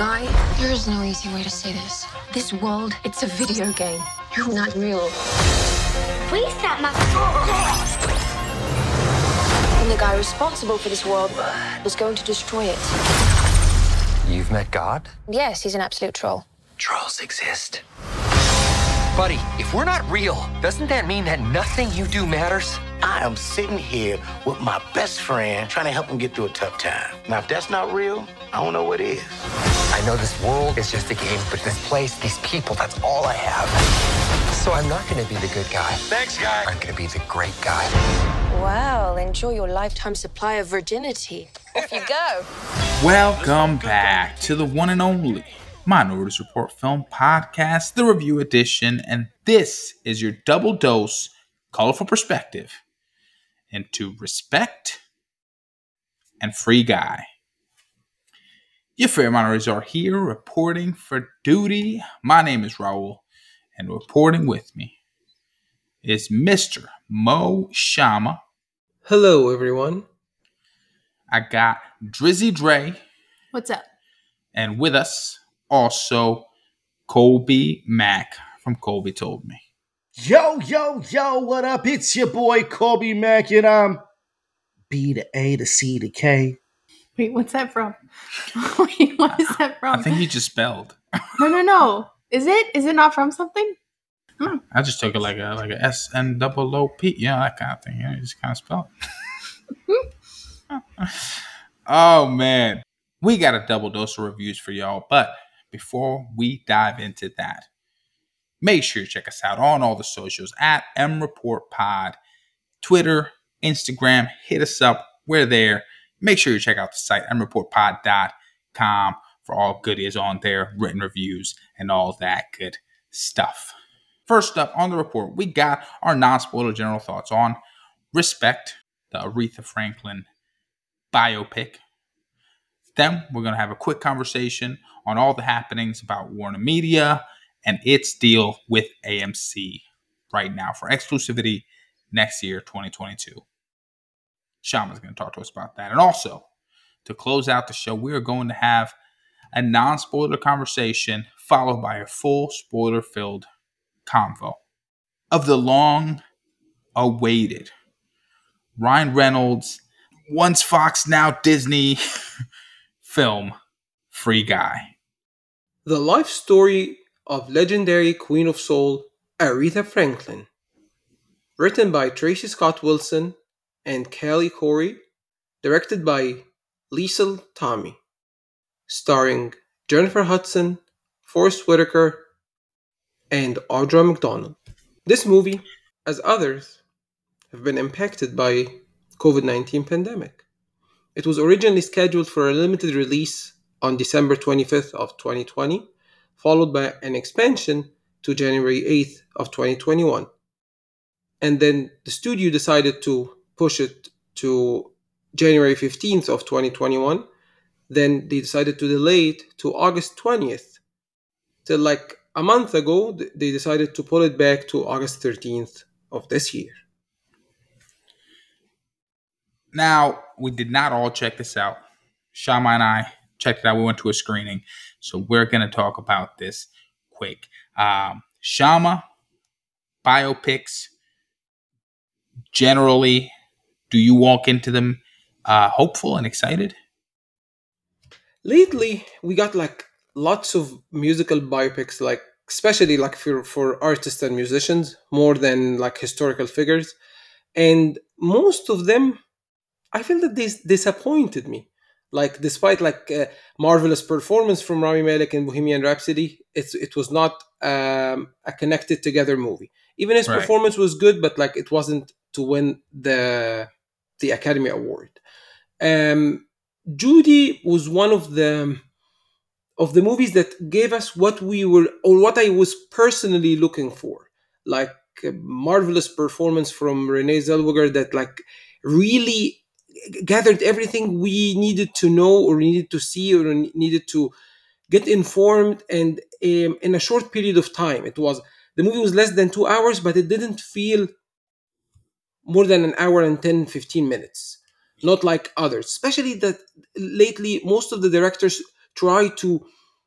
Guy, there is no easy way to say this. This world, it's a video game. You're not real. We set my soul. And the guy responsible for this world was going to destroy it. You've met God? Yes, he's an absolute troll. Trolls exist. Buddy, if we're not real, doesn't that mean that nothing you do matters? I am sitting here with my best friend trying to help him get through a tough time. Now, if that's not real, I don't know what is. I know this world is just a game, but this place, these people, that's all I have. So I'm not gonna be the good guy. Thanks, guy. I'm gonna be the great guy. Well, enjoy your lifetime supply of virginity. Off you go. Welcome back to the one and only Minorities Report Film Podcast, the review edition, and this is your double dose, colorful perspective into respect and free guy. Your fair minorities are here reporting for duty. My name is Raul, and reporting with me is Mr. Mo Shama. Hello, everyone. I got Drizzy Dre, What's up? and with us also Colby Mack from Colby Told Me. Yo, yo, yo, what up? It's your boy Colby Mack, and I'm B to A to C to K. Wait, what's that from? Wait, what is that from? I think he just spelled. no, no, no. Is it? Is it not from something? Hmm. I just took it like a like a S N double O P, yeah, that kind of thing. Yeah, you just kind of spell hmm. oh man, we got a double dose of reviews for y'all. But before we dive into that, make sure you check us out on all the socials at M Report Pod, Twitter, Instagram. Hit us up. We're there. Make sure you check out the site mreportpod.com for all goodies on there, written reviews, and all that good stuff. First up on the report, we got our non spoiler general thoughts on Respect, the Aretha Franklin biopic. Then we're going to have a quick conversation on all the happenings about Warner Media and its deal with AMC right now for exclusivity next year, 2022. Shama's going to talk to us about that. And also, to close out the show, we are going to have a non spoiler conversation followed by a full spoiler filled convo of the long awaited Ryan Reynolds, once Fox, now Disney film Free Guy. The life story of legendary Queen of Soul, Aretha Franklin. Written by Tracey Scott Wilson and Callie Khouri. Directed by Liesl Tommy. Starring Jennifer Hudson, Forest Whitaker, and Audra McDonald. This movie, as others, have been impacted by COVID-19 pandemic. It was originally scheduled for a limited release on December 25th of 2020, followed by an expansion to January 8th of 2021. And then the studio decided to push it to January 15th of 2021. Then they decided to delay it to August 20th. Till like a month ago, they decided to pull it back to August 13th of this year. Now, we did not all check this out. Shama and I checked it out. We went to a screening. So we're going to talk about this quick. Um, Shama, biopics, generally, do you walk into them uh, hopeful and excited? lately we got like lots of musical biopics like especially like for for artists and musicians more than like historical figures and most of them i feel that they s- disappointed me. Like despite like a marvelous performance from rami malek in bohemian rhapsody it's it was not um, a connected together movie. Even his Right. performance was good but like it wasn't to win the the academy award. Um Judy was one of the of the movies that gave us what we were or what I was personally looking for, like a marvelous performance from Renee Zellweger that like really gathered everything we needed to know or needed to see or needed to get informed and um, in a short period of time. It was the movie was less than two hours, but it didn't feel more than an hour and 10 15 minutes not like others especially that lately most of the directors try to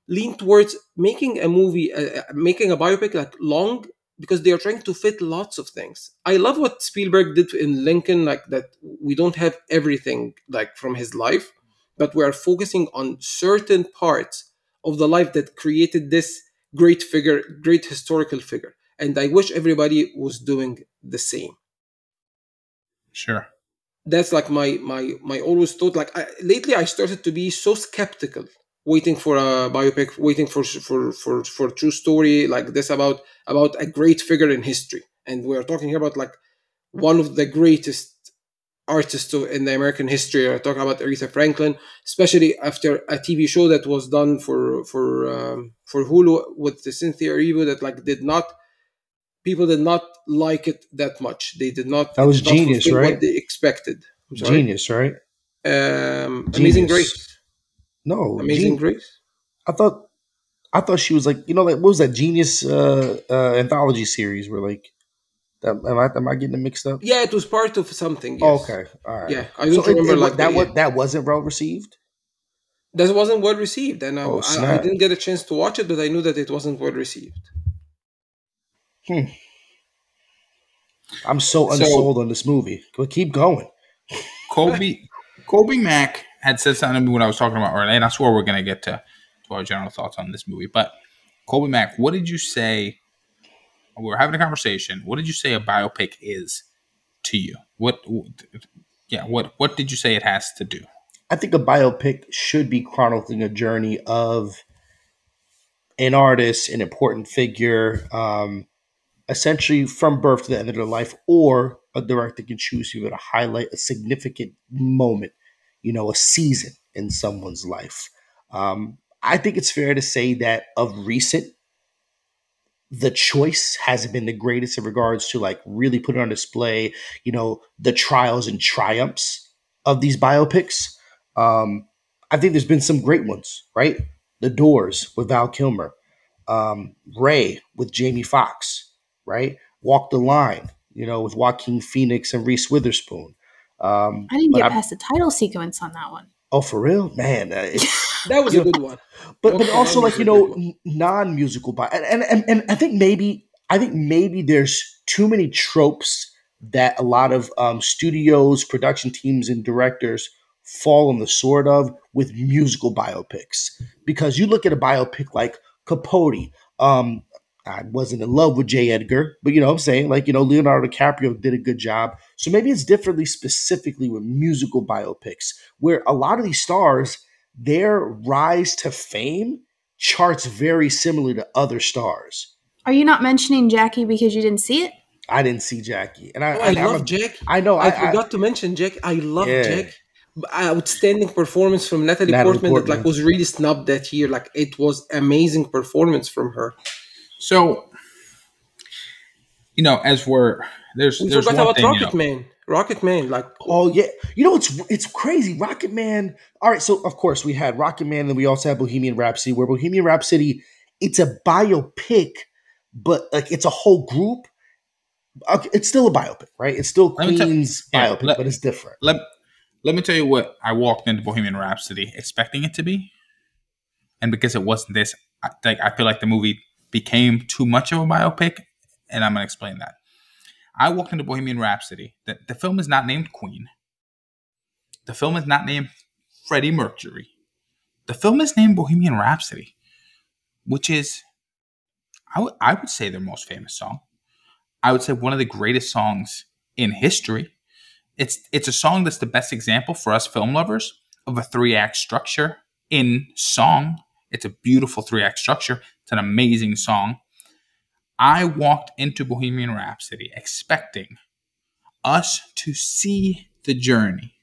lean towards making a movie, uh, uh, making a biopic like long because they are trying to fit lots of things. I love what Spielberg did in Lincoln, like that we don't have everything like from his life, but we are focusing on certain parts of the life that created this great figure, great historical figure. And I wish everybody was doing the same. Sure. That's like my my my always thought. Like I, lately, I started to be so skeptical, waiting for a biopic, waiting for for for for true story like this about about a great figure in history. And we're talking about like one of the greatest artists in the American history. We're talking about Aretha Franklin, especially after a TV show that was done for for um, for Hulu with the Cynthia Erivo that like did not people did not like it that much. They did not. That was not genius, right? What they expected. Genius, right? Um, Genius. Amazing Grace. No, Amazing Gen- Grace. I thought, I thought she was like, you know, like what was that Genius uh, uh, anthology series? Where like, that, am I am I getting it mixed up? Yeah, it was part of something. Oh, okay, all right. Yeah, I don't So remember it- like that. the- Was, that wasn't well received. That wasn't well received, and I, Oh, I, I didn't get a chance to watch it, but I knew that it wasn't well received. Hmm. I'm so So- unsold on this movie. But keep going. Kobe Kobe Mack had said something to me when I was talking about earlier, and I swear we're gonna get to, our general thoughts on this movie. But Colby Mack, what did you say? We were having a conversation. What did you say a biopic is to you? What? Yeah. What? What did you say it has to do? I think a biopic should be chronicling a journey of an artist, an important figure, um, essentially from birth to the end of their life, or a director can choose to highlight a significant moment, you know, a season in someone's life. Um, I think it's fair to say that of recent, the choice hasn't been the greatest in regards to like really putting on display, you know, the trials and triumphs of these biopics. Um, I think there's been some great ones, right? The Doors with Val Kilmer, um, Ray with Jamie Foxx, right? Walk the Line, you know, with Joaquin Phoenix and Reese Witherspoon. Um, I didn't but get past the title sequence on that one. Oh, for real, man! Uh, it's, That was a good one. but Walk but also like you know good one. n- non-musical bi- and, and and and I think maybe I think maybe there's too many tropes that a lot of um, studios, production teams, and directors fall on the sword of with musical biopics because you look at a biopic like Capote. Um, I wasn't in love with J. Edgar, but you know what I'm saying? Like, you know, Leonardo DiCaprio did a good job. So maybe it's differently specifically with musical biopics, where a lot of these stars, their rise to fame charts very similar to other stars. Are you not mentioning Jackie because you didn't see it? I didn't see Jackie. And I, Oh, I I'm love a- Jack. I know. I, I, I, forgot to mention Jack. I love Yeah. Jack. Outstanding performance from Natalie, Natalie Portman, that like was really snubbed that year. Like it was amazing performance from her. So, you know, as we're there's We there's forgot one about thing, you Rocket know, Man. Rocket Man, like Oh yeah, you know it's it's crazy. Rocket Man. All right, so of course we had Rocket Man, then we also had Bohemian Rhapsody. Where Bohemian Rhapsody, it's a biopic, but like it's a whole group. It's still a biopic, right? It's still Let me tell- Queen's yeah, biopic, let- but it's different. let let me tell you what I walked into Bohemian Rhapsody expecting it to be, and because it wasn't this, I, like I feel like the movie became too much of a biopic, and I'm gonna explain that. I walked into Bohemian Rhapsody. The, the film is not named Queen. The film is not named Freddie Mercury. The film is named Bohemian Rhapsody, which is, I would I would say their most famous song. I would say one of the greatest songs in history it's it's a song that's the best example for us film lovers of a three act structure in song. It's a beautiful three act structure. It's an amazing song. I walked into Bohemian Rhapsody expecting us to see the journey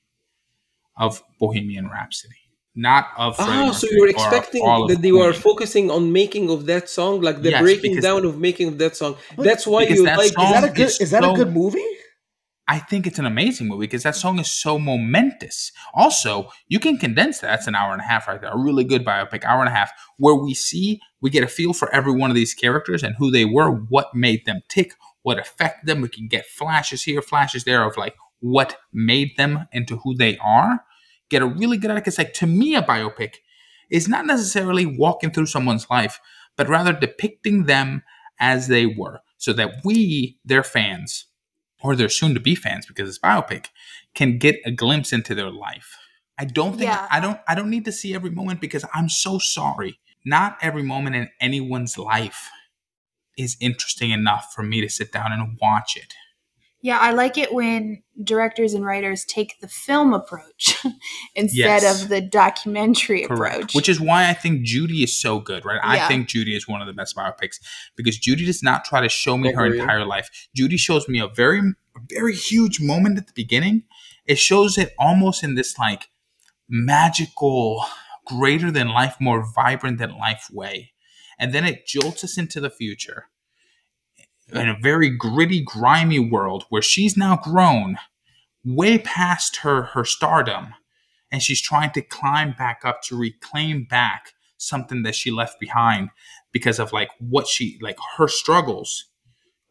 of Bohemian Rhapsody, not of Freddie ah, so you were expecting that they were Queen. focusing on making of that song, like the Yes, breaking down of making of that song. That's why you that like. Is that a good? it's Is that so- a good movie? I think it's an amazing movie because that song is so momentous. Also, you can condense that. That's an hour and a half right there. A really good biopic, hour and a half, where we see, we get a feel for every one of these characters and who they were, what made them tick, what affected them. We can get flashes here, flashes there of like what made them into who they are. Get a really good idea. Because, like, to me, a biopic is not necessarily walking through someone's life, but rather depicting them as they were, so that we, their fans, or their soon to be fans, because it's biopic, can get a glimpse into their life. I don't think Yeah. I don't I don't need to see every moment because I'm so sorry. Not every moment in anyone's life is interesting enough for me to sit down and watch it. Yeah, I like it when directors and writers take the film approach instead Yes. of the documentary Correct. approach. Which is why I think Judy is so good, right? I think Judy is one of the best biopics because Judy does not try to show me her Agree. entire life. Judy shows me a very, very huge moment at the beginning. It shows it almost in this like magical, greater than life, more vibrant than life way. And then it jolts us into the future in a very gritty, grimy world where she's now grown way past her her stardom and she's trying to climb back up to reclaim back something that she left behind because of like what she like her struggles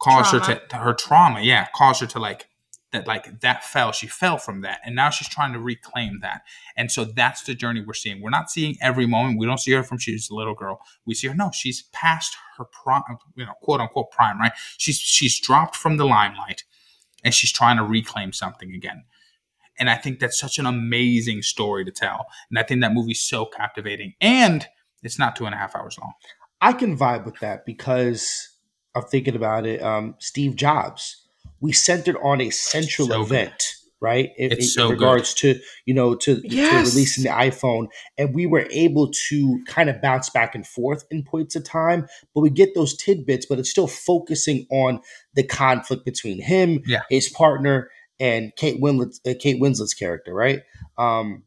caused her Trauma. to, to her trauma yeah caused her to like that like that fell she fell from that and now she's trying to reclaim that and so that's the journey we're seeing we're not seeing every moment we don't see her from she's a little girl we see her no she's past her prime you know quote unquote prime right she's she's dropped from the limelight and she's trying to reclaim something again and I think that's such an amazing story to tell. And I think that movie's so captivating. And it's not two and a half hours long. I can vibe with that because I'm thinking about it. Um, Steve Jobs, we centered on a central So good. event, right? In, It's in so good. regards to you know to, Yes. to releasing the iPhone, and we were able to kind of bounce back and forth in points of time. But we get those tidbits, but it's still focusing on the conflict between him, Yeah. his partner, and Kate Winslet, uh, Kate Winslet's character, right? Um,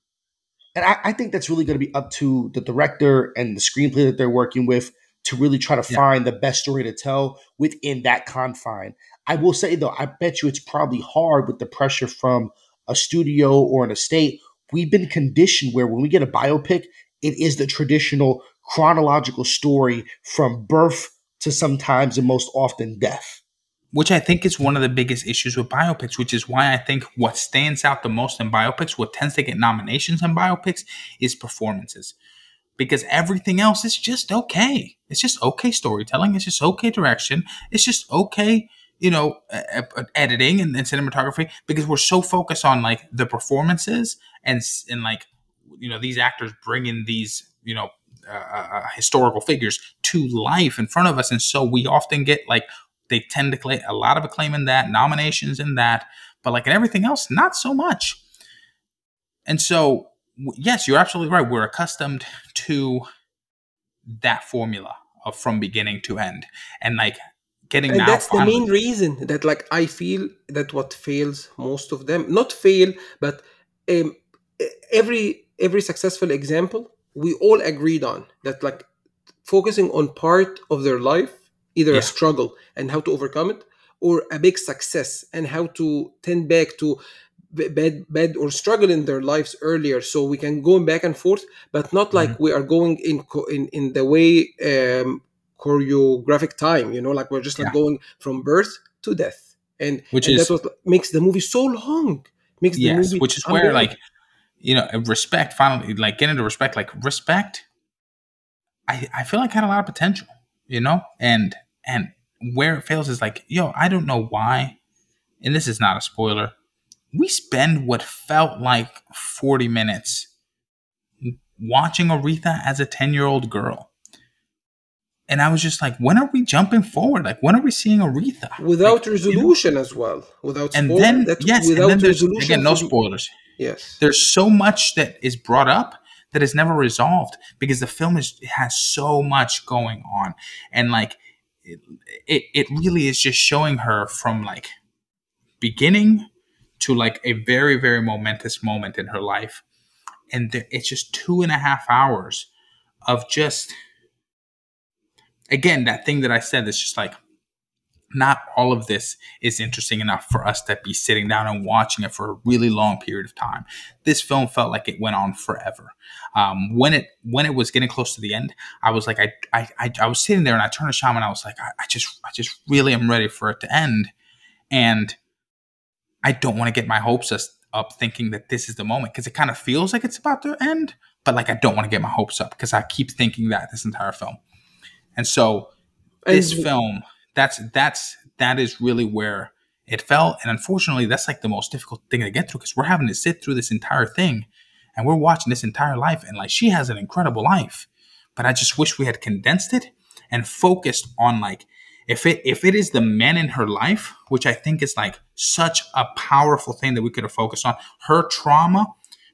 and I, I think that's really going to be up to the director and the screenplay that they're working with to really try to Yeah. find the best story to tell within that confine. I will say though, I bet you it's probably hard with the pressure from a studio or an estate. We've been conditioned where when we get a biopic, it is the traditional chronological story from birth to sometimes and most often death. Which I think is one of the biggest issues with biopics, which is why I think what stands out the most in biopics, what tends to get nominations in biopics, is performances. Because everything else is just okay. It's just okay storytelling. It's just okay direction. It's just okay, you know, uh, uh, editing and, and cinematography. Because we're so focused on like the performances and and like you know these actors bringing these you know uh, uh, historical figures to life in front of us, and so we often get like they tend to claim a lot of acclaim in that, nominations in that, but like in everything else, not so much. And so, yes, you're absolutely right. We're accustomed to that formula of from beginning to end, and like getting and now that's the main reason that like i feel that what fails most of them not fail but um, every every successful example we all agreed on that like focusing on part of their life either Yeah. a struggle and how to overcome it or a big success and how to tend back to bad bad or struggle in their lives earlier so we can go back and forth but not like Mm-hmm. we are going in co- in in the way um choreographic time you know like we're just like Yeah. going from birth to death. And Which and is- that's what makes the movie so long makes the yes movie which is where like you know respect finally like get into respect like respect i i feel like had a lot of potential you know? And and where it fails is like yo i don't know why and this is not a spoiler we spend what felt like 40 minutes watching aretha as a 10 year old girl and i was just like when are we jumping forward? Like when are we seeing aretha? Without Like, you know? resolution as well. Without and spoiler, then that's yes and without then there's resolution again no spoilers. Yes. There's so much that is brought up that is never resolved because the film is has so much going on. And like it, it, it really is just showing her from like beginning to like a very very momentous moment in her life. And th- it's just two and a half hours of just again that thing that i said is just like not all of this is interesting enough for us to be sitting down and watching it for a really long period of time. This film felt like it went on forever. Um, when it when it was getting close to the end, I was like, I I, I, was sitting there and I turned to Shaman. And I was like, I, I just I just really am ready for it to end, and I don't want to get my hopes up thinking that this is the moment because it kind of feels like it's about to end, but like I don't want to get my hopes up because I keep thinking that this entire film. And so this And- film, that's that's that is really where it fell. And unfortunately, that's like the most difficult thing to get through because we're having to sit through this entire thing and we're watching this entire life. And like she has an incredible life. But I just wish we had condensed it and focused on like if it if it is the men in her life, which I think is like such a powerful thing that we could have focused on, her trauma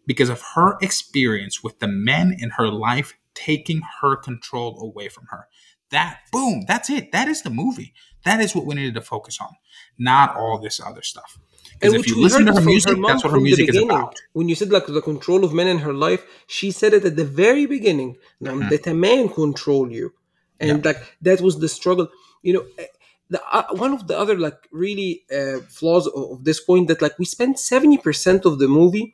because of her experience with the men in her life taking her control away from her. That boom, that's it. That is the movie. That is what we needed to focus on, not all this other stuff. Because if you listen to her from music, mom that's what her music is beginning. about. When you said like the control of men in her life, she said it at the very beginning. Now Mhm. that a man control you, and like that was the struggle. You know, eh, the uh, one of the other like really uh, flaws of, of this point that like we spent seventy percent of the movie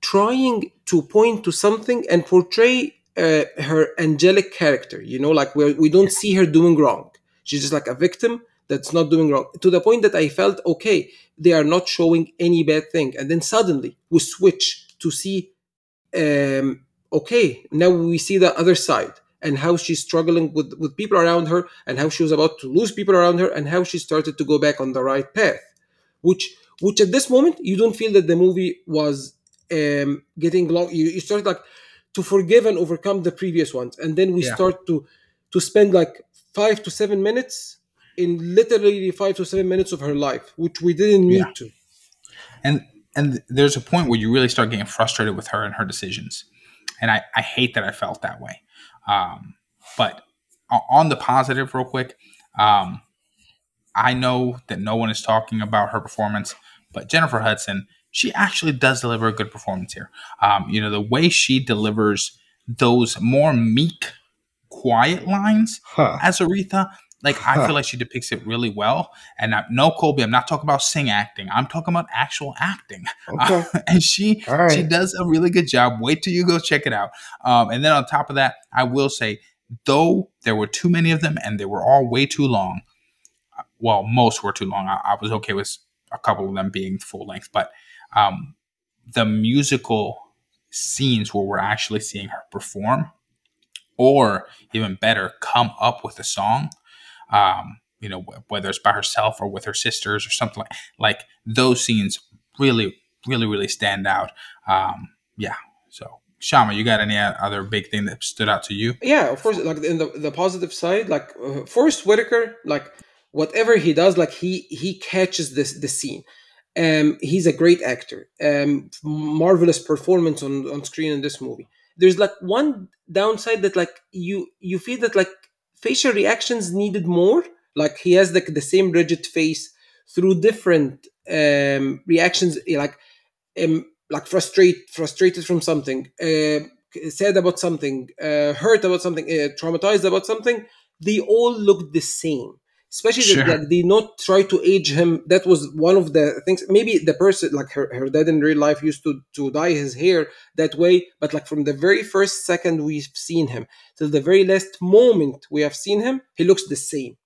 trying to point to something and portray uh, her angelic character. You know, like where we don't see her doing wrong. She's just like a victim that's not doing wrong. To the point that I felt okay, they are not showing any bad thing, and then suddenly we switch to see, um, okay, now we see the other side and how she's struggling with with people around her, and how she was about to lose people around her, and how she started to go back on the right path, which which at this moment you don't feel that the movie was um, getting long. You, you start like to forgive and overcome the previous ones, and then we Yeah. start to to spend like five to seven minutes in literally five to seven minutes of her life, which we didn't need Yeah. to. and and there's a point where you really start getting frustrated with her and her decisions and i, I hate that i felt that way um, but on the positive real quick um, i know that no one is talking about her performance but jennifer hudson she actually does deliver a good performance here um, you know the way she delivers those more meek quiet lines Huh. as Aretha, like I feel like she depicts it really well. And I, no, Colby, I'm not talking about sing acting. I'm talking about actual acting. Okay. and she right. she does a really good job. Wait till you go check it out. Um, and then on top of that, I will say, though there were too many of them and they were all way too long. uh, Well, most were too long. I, I was okay with a couple of them being full length, but um, the musical scenes where we're actually seeing her perform or even better, come up with a song. Um, you know, whether it's by herself or with her sisters or something like like those scenes really, really, really stand out. Um, yeah. So, Shama, you got any other big thing that stood out to you? Yeah, of course. Like in the the positive side, like uh, Forest Whitaker, like whatever he does, like he he catches this the scene. Um, he's a great actor. Um, marvelous performance on on screen in this movie. There's like one downside that like you you feel that like facial reactions needed more. Like he has like the same rigid face through different um reactions, like um like frustrate frustrated from something, uh, sad about something, uh, hurt about something, uh, traumatized about something. They all look the same. Especially Sure. that like, they not try to age him. That was one of the things. Maybe the person, like her, her dad in real life, used to to dye his hair that way. But like from the very first second we've seen him till the very last moment we have seen him, he looks the same.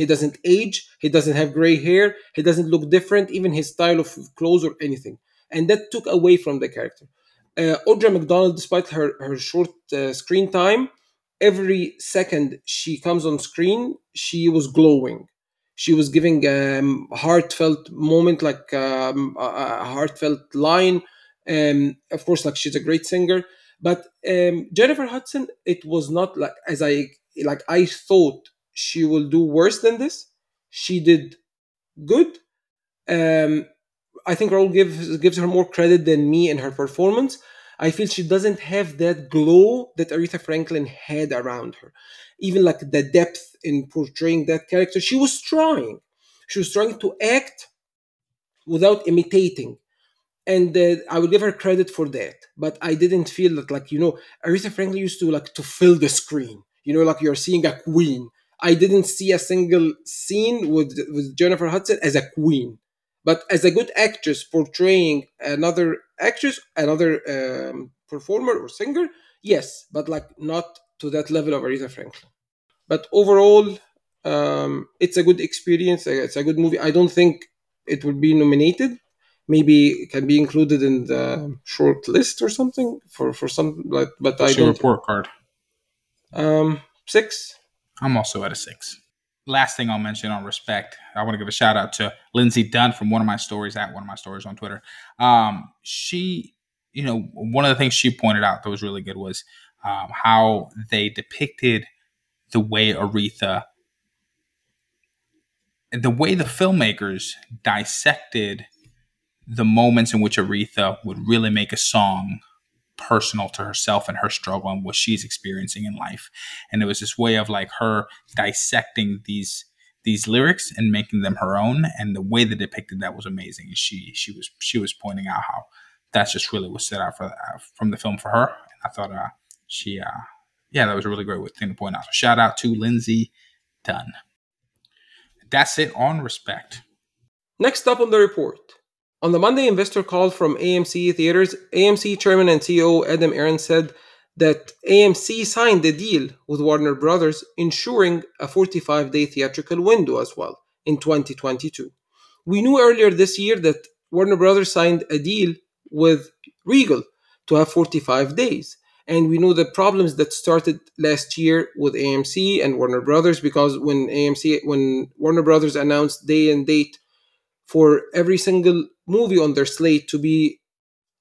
He doesn't age. He doesn't have gray hair. He doesn't look different. Even his style of clothes or anything, and that took away from the character. Uh, Audra McDonald, despite her her short uh, screen time, every second she comes on screen, she was glowing. She was giving um, a heartfelt moment, like um, a, a heartfelt line. Um, of course, like she's a great singer, but um, Jennifer Hudson, it was not like as I like I thought she will do worse than this. She did good. Um, I think Raul gives gives her more credit than me in her performance. I feel she doesn't have that glow that Aretha Franklin had around her. Even like the depth in portraying that character, she was trying. She was trying to act without imitating. And uh, I would give her credit for that. But I didn't feel that like, you know, Aretha Franklin used to like to fill the screen. You know, like you're seeing a queen. I didn't see a single scene with with Jennifer Hudson as a queen. But as a good actress portraying another actress, another um, performer or singer, yes, but like not to that level of Aretha Franklin. But overall, um, it's a good experience. It's a good movie. I don't think it will be nominated. maybe can be included in the short list or something for for some like but I your don't report card? um six I'm also at a six. Last thing I'll mention on respect, I want to give a shout out to Lindsay Dunn from one of my stories at one of my stories on Twitter. Um, she, you know, one of the things she pointed out that was really good was um, how they depicted the way Aretha, the way the filmmakers dissected the moments in which Aretha would really make a song personal to herself and her struggle and what she's experiencing in life. And it was this way of like her dissecting these these lyrics and making them her own. And the way they depicted that was amazing. She she was she was pointing out how that's just really what set out for uh, from the film for her. And I thought uh, she uh, yeah that was a really great thing to point out. So shout out to Lindsay Dunn. That's it on respect. Next up on the report. On the Monday investor call from AMC Theaters, AMC chairman and CEO Adam Aron said that AMC signed a deal with Warner Brothers, ensuring a 45 day theatrical window as well in 2022. We knew earlier this year that Warner Brothers signed a deal with Regal to have 45 days. And we know the problems that started last year with AMC and Warner Brothers because when AMC, when Warner Brothers announced day and date for every single movie on their slate to be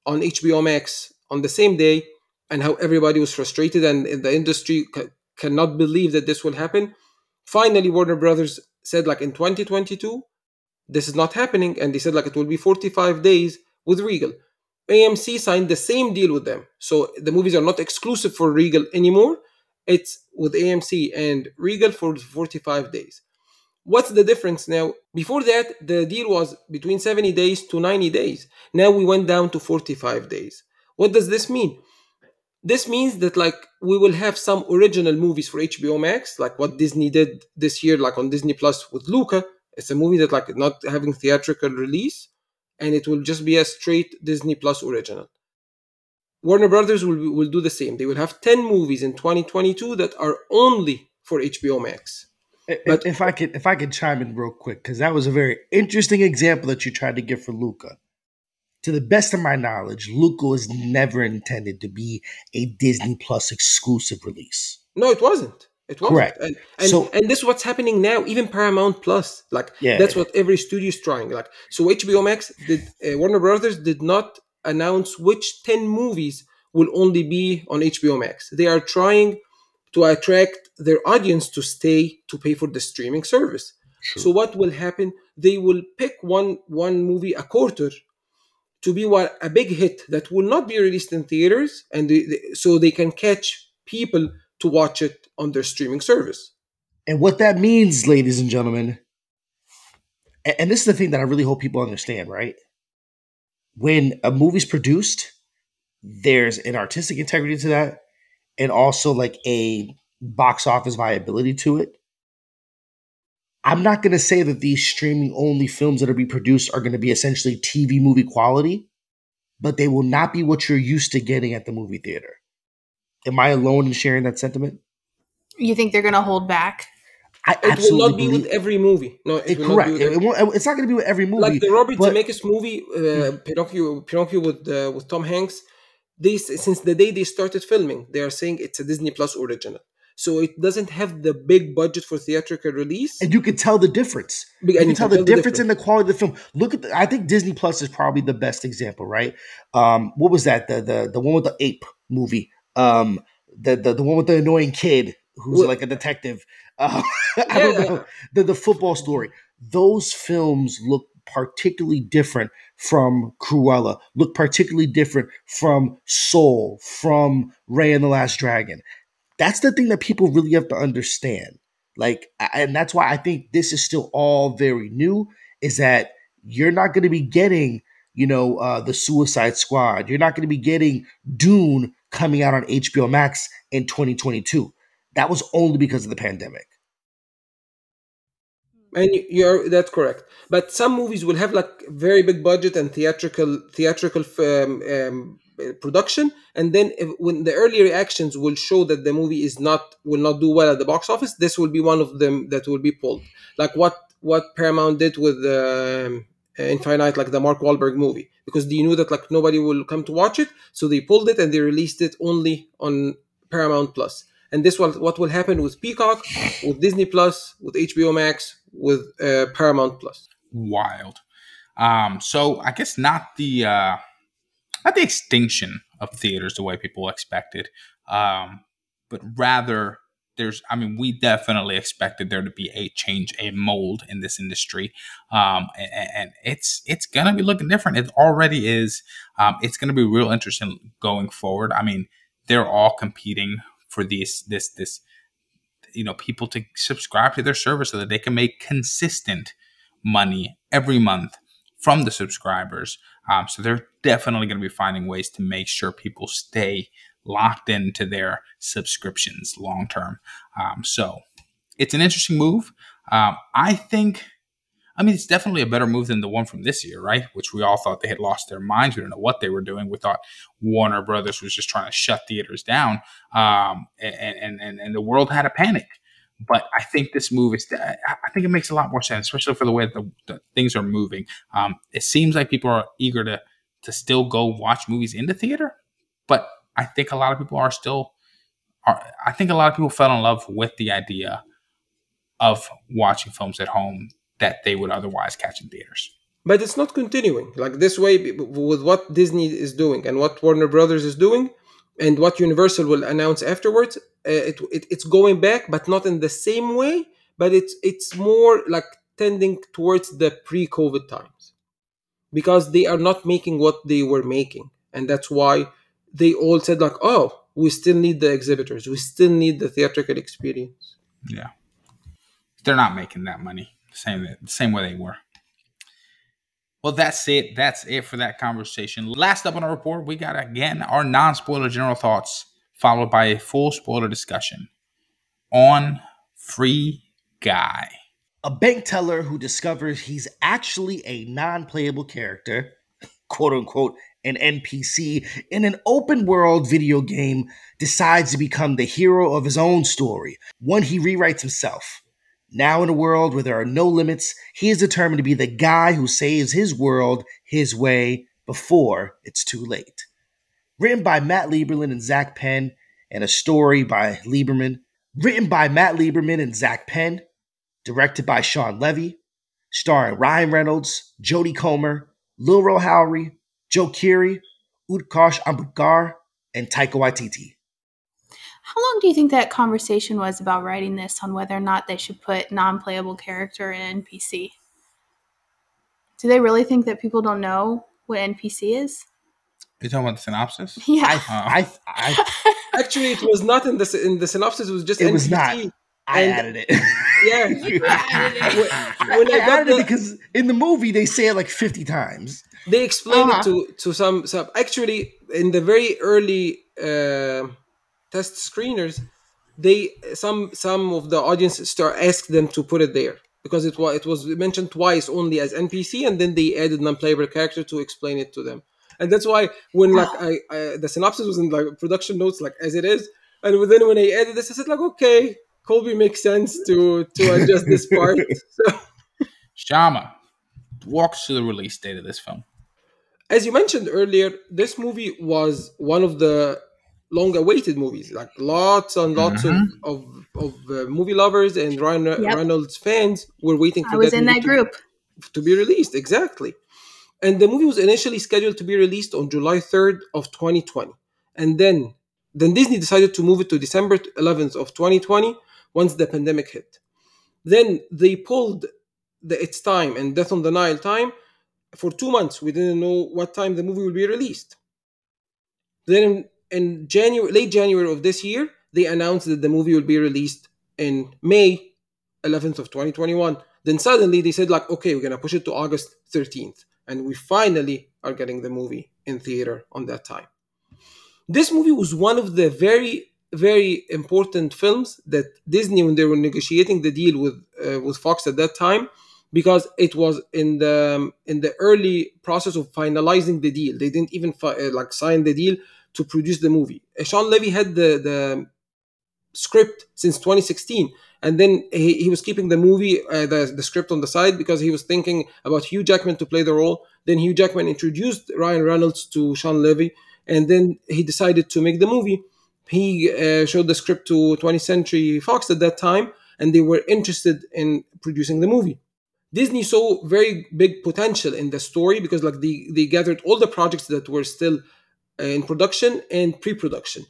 on HBO Max on the same day, and how everybody was frustrated and the industry c- cannot believe that this will happen. Finally, Warner Brothers said, like in 2022, this is not happening, and they said like it will be 45 days with Regal. AMC signed the same deal with them, so the movies are not exclusive for Regal anymore. It's with AMC and Regal for 45 days. What's the difference now? Before that, the deal was between 70 days to 90 days. Now we went down to 45 days. What does this mean? This means that like we will have some original movies for HBO Max, like what Disney did this year, like on Disney Plus with Luca. It's a movie that like not having theatrical release, and it will just be a straight Disney Plus original. Warner Brothers will will do the same. They will have 10 movies in 2022 that are only for HBO Max. But if I could, if I could chime in real quick, because that was a very interesting example that you tried to give for Luca. To the best of my knowledge, Luca was never intended to be a Disney Plus exclusive release. No, it wasn't. It wasn't. Correct. And and, So- and this is what's happening now. Even Paramount Plus, like Yeah. that's what every studio is trying. Like so, HBO Max did uh, Warner Brothers did not announce which ten movies will only be on HBO Max. They are trying to attract their audience to stay to pay for the streaming service. So what will happen? They will pick one one movie a quarter to be what a big hit that will not be released in theaters, and they, they- so they can catch people to watch it on their streaming service. And what that means, ladies and gentlemen, a- and this is the thing that I really hope people understand, right? When a movie's produced, there's an artistic integrity to that, and also like a box office viability to it. I'm not going to say that these streaming only films that are being produced are going to be essentially TV movie quality, but they will not be what you're used to getting at the movie theater. Am I alone in sharing that sentiment? You think they're going to hold back? I It will absolutely not be believe- with every movie. No, it it, will not correct. It, it won't, it's not going to be with every movie. like the Robert but- Zemeckis movie, uh, Pinocchio, Pinocchio with uh, with Tom Hanks. They since the day they started filming, they are saying it's a Disney Plus original. So it doesn't have the big budget for theatrical release. and you can tell the difference. Big- You and can tell the the difference in the quality of the film. Look at, the, I think Disney Plus is probably the best example, right? Um, what was that? The the the one with the ape movie. Um, the the, the one with the annoying kid who's Well- like a detective. Uh, I don't know the the football story. Those films look particularly different from Cruella. Look particularly different from Soul, from Raya and the Last Dragon. That's the thing that people really have to understand. Like, and that's why I think this is still all very new. Is that you're not going to be getting, you know, uh, the Suicide Squad. You're not going to be getting Dune coming out on HBO Max in 2022. That was only because of the pandemic. And you- you're that's correct. But some movies will have like very big budget and theatrical theatrical um, um, uh, production, and then if, when the early reactions will show that the movie is not will not do well at the box office, this will be one of them that will be pulled. Like what what Paramount did with um, uh, Infinite, like the Mark Wahlberg movie, because they knew that like nobody will come to watch it, so they pulled it and they released it only on Paramount Plus. And this was what will happen with Peacock, with Disney Plus, with HBO Max, with uh, Paramount Plus. Wild. Um, so I guess not the uh, not the extinction of theaters the way people expected, um, but rather there's i mean we definitely expected there to be a change a mold in this industry um, and, and, it's it's gonna be looking different it already is um, it's gonna be real interesting going forward i mean they're all competing for these this this you know people to subscribe to their service so that they can make consistent money every month from the subscribers um, so they're definitely going to be finding ways to make sure people stay locked into their subscriptions long term. Um, so it's an interesting move. Um, I think, I mean, it's definitely a better move than the one from this year, right? Which we all thought they had lost their minds. We didn't know what they were doing. We thought Warner Brothers was just trying to shut theaters down, um, and, and and the world had a panic. But I think this move is, I think it makes a lot more sense, especially for the way the, the things are moving. Um, it seems like people are eager to to still go watch movies in the theater, but I think a lot of people are still are I think a lot of people fell in love with the idea of watching films at home that they would otherwise catch in theaters. But it's not continuing like this way with what Disney is doing and what Warner Brothers is doing and what Universal will announce afterwards. Uh, it, it, it's going back, but not in the same way. But it's it's more like tending towards the pre-COVID times because they are not making what they were making, and that's why they all said like, "Oh, we still need the exhibitors. We still need the theatrical experience." Yeah, they're not making that money same same way they were. Well, that's it. That's it for that conversation. Last up on our report, we got again our non-spoiler general thoughts, followed by a full spoiler discussion on Free Guy. A bank teller who discovers he's actually a non-playable character, quote unquote, an NPC in an open world video game decides to become the hero of his own story, one he rewrites himself. Now, in a world where there are no limits, he is determined to be the guy who saves his world his way before it's too late. Written by Matt Lieberman and Zak Penn, and a story by Lieberman. Written by Matt Lieberman and Zak Penn. Directed by Shawn Levy. Starring Ryan Reynolds, Jodie Comer, Lil Rel Howery, Joe Keery, Utkarsh Ambudkar, and Taika Waititi. How long do you think that conversation was about writing this on whether or not they should put non-playable character in NPC? Do they really think that people don't know what NPC is? You talking about the synopsis? Yeah. I, I, I, Actually, it was not in the in the synopsis. It was just it NPC. was not. I And- added it. Yeah. I, when I got added the- it because in the movie they say it like 50 times. they explain Uh-huh. it to to some some actually in the very early uh, test screeners they some some of the audience start ask them to put it there. Because it was it was mentioned twice only as npc and then they added non-playable character to explain it to them. And that's why when ah. like I, I the synopsis was in like production notes like as it is. And then when i added this i said like okay colby makes sense to to adjust this part so. Shama, walk us to the release date of this film. as you mentioned earlier, this movie was one of the long-awaited movies. Like lots and lots Mhm. of of, of uh, movie lovers and Ryan Yep. Reynolds fans were waiting for I was that in movie that to- group. to be released. Exactly. And the movie was initially scheduled to be released on July 3rd of 2020. And then then Disney decided to move it to December 11th of 2020 once the pandemic hit. Then they pulled the It's Time and Death on the Nile time for two months. We didn't know what time the movie will be released. Then in, January, late January of this year, they announced that the movie will be released in May 11th of 2021. Then suddenly they said like, okay, we're gonna push it to August 13th, and we finally are getting the movie in theater on that time. This movie was one of the very very important films that Disney when they were negotiating the deal with uh, with Fox at that time because it was in the in the early process of finalizing the deal. They didn't even fi- uh, like sign the deal to produce the movie. Uh, Shawn Levy had the the script since 2016 and then he, he was keeping the movie uh, the, the script on the side because he was thinking about hugh jackman to play the role. Then hugh jackman introduced ryan reynolds to shawn levy and then he decided to make the movie. He uh, showed the script to 20th century fox at that time and they were interested in producing the movie. Disney saw very big potential in the story because like they, they gathered all the projects that were still in production and pre-production.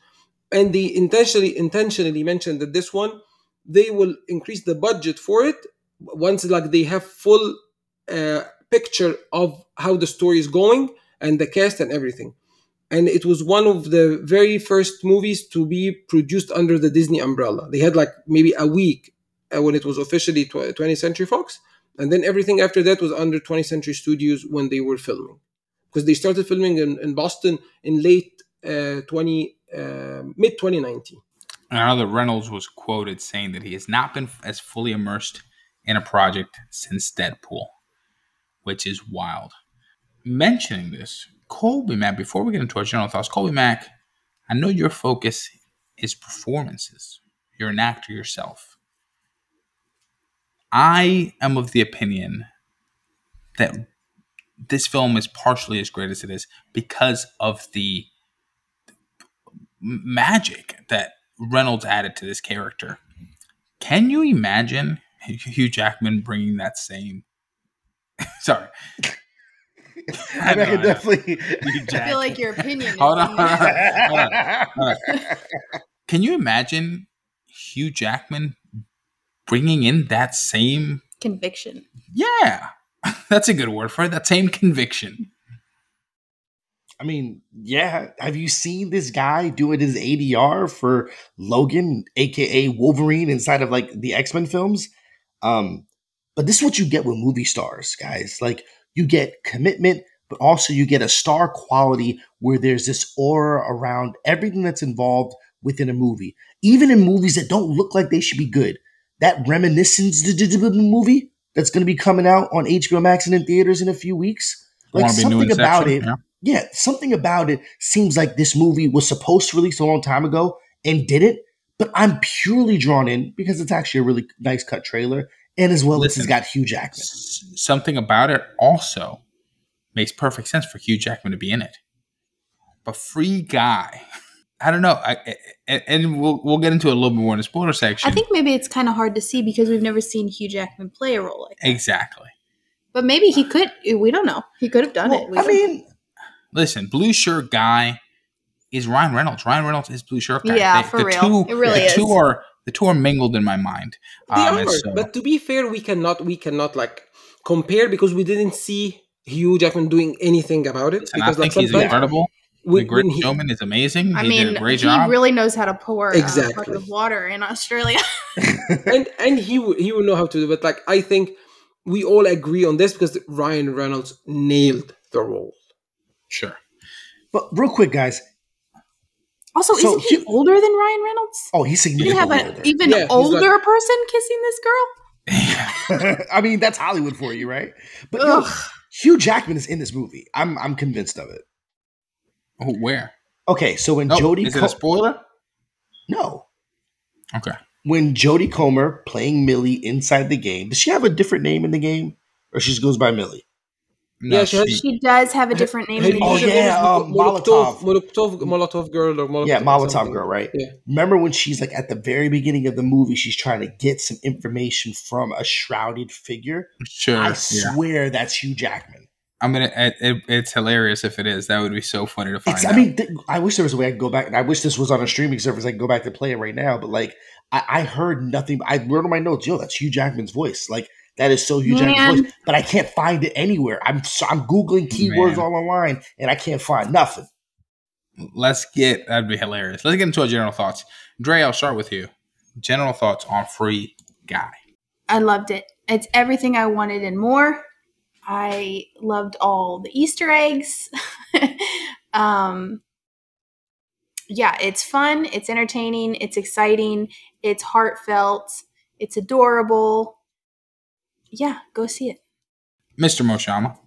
And they intentionally intentionally mentioned that this one they will increase the budget for it once like they have full uh, picture of how the story is going and the cast and everything. And it was one of the very first movies to be produced under the disney umbrella. They had like maybe a week uh, when it was officially 20th century fox and then everything after that was under 20th century studios when they were filming because they started filming in, in boston in late uh, 20 uh, mid 2019 And I know that Reynolds was quoted saying that he has not been as fully immersed in a project since Deadpool, which is wild. Mentioning this, Colby Mack, before we get into our general thoughts, Colby Mack, I know your focus is performances. You're an actor yourself. I am of the opinion that this film is partially as great as it is because of the magic that Reynolds added to this character. Can you imagine Hugh Jackman bringing that same? Sorry, I, mean, I can know, definitely. Hugh I feel like your opinion. Hold on, hold on, hold on, hold on. Can you imagine Hugh Jackman bringing in that same? Conviction. Yeah, that's a good word for it. That same conviction. I mean, yeah. Have you seen this guy doing his ADR for Logan, aka Wolverine, inside of like the X Men films? Um, but this is what you get with movie stars, guys. Like you get commitment, but also you get a star quality where there's this aura around everything that's involved within a movie, even in movies that don't look like they should be good. That Reminiscence movie that's going to be coming out on HBO Max and in theaters in a few weeks. Like Wanna be new something about it Yeah. yeah, something about it seems like this movie was supposed to release a long time ago and didn't. But I'm purely drawn in because it's actually a really nice cut trailer, and as well as Listen. it's got Hugh Jackman. Something about it also makes perfect sense for Hugh Jackman to be in it. But free guy, I don't know. I, I- and we'll we'll get into it a little bit more in the spoiler section. I think maybe it's kind of hard to see because we've never seen Hugh Jackman play a role like that. exactly. But maybe he could. We don't know. He could have done it. We I don't- mean, Listen, blue shirt guy is Ryan Reynolds. Ryan Reynolds is blue shirt guy. Yeah, They- for the real. Two, It really the is. Two are the two are mingled in my mind. They Um, are, so- but to be fair, we cannot we cannot like compare because we didn't see Hugh Jackman doing anything about it. and I because think like he's sometimes incredible. When- the Great when he- Showman is amazing. I he mean, did a great he job. really knows how to pour uh, Exactly. a of water in Australia. and and he would he would know how to do it. Like I think we all agree on this because Ryan Reynolds nailed the role. sure. but real quick, guys. also, So isn't he Hugh- older than Ryan Reynolds? Oh, he's Did you have significantly an older. even Yeah, older like- person kissing this girl? I mean, that's Hollywood for you, right? But yo, Ugh. Hugh Jackman is in this movie. I'm I'm convinced of it. Oh, where? Okay, so when No, Jodie is it a spoiler? no, Okay. when Jodie Comer playing Millie inside the game, does she have a different name in the game, or she just goes by Millie? No, Yeah, she has- She does have a different name. in the Oh, game. yeah, um, Molotov. Molotov, Molotov girl or Molotov. Yeah, Molotov something. girl, right? Yeah. Remember when she's like at the very beginning of the movie, she's trying to get some information from a shrouded figure. sure. I yeah. swear that's Hugh Jackman. I'm gonna. It, it, it's hilarious if it is. That would be so funny to find It's, out. I mean, th- I wish there was a way I could go back, and I wish this was on a streaming service. I could go back to play it right now. But like, I, I heard nothing. I wrote on my notes, yo, that's Hugh Jackman's voice. Like, that is so Hugh Jackman's voice. But I can't find it anywhere. I'm so, I'm googling keywords Man. all online, and I can't find nothing. let's get. That'd be hilarious. Let's get into our general thoughts. Dre, I'll start with you. General thoughts on Free Guy. I loved it. It's everything I wanted and more. I loved all the Easter eggs. um, yeah, it's fun, it's entertaining, it's exciting, it's heartfelt, it's adorable. Yeah, go see it. Mr. Moshama.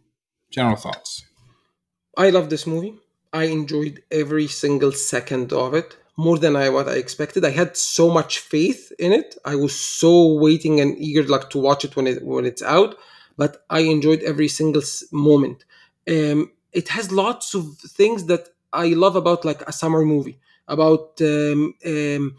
General thoughts. I love this movie. I enjoyed every single second of it. more than I what I expected. I had so much faith in it. I was so waiting and eager like to watch it when it when it's out. But I enjoyed every single moment. Um, it has lots of things that I love about like a summer movie, about um, um,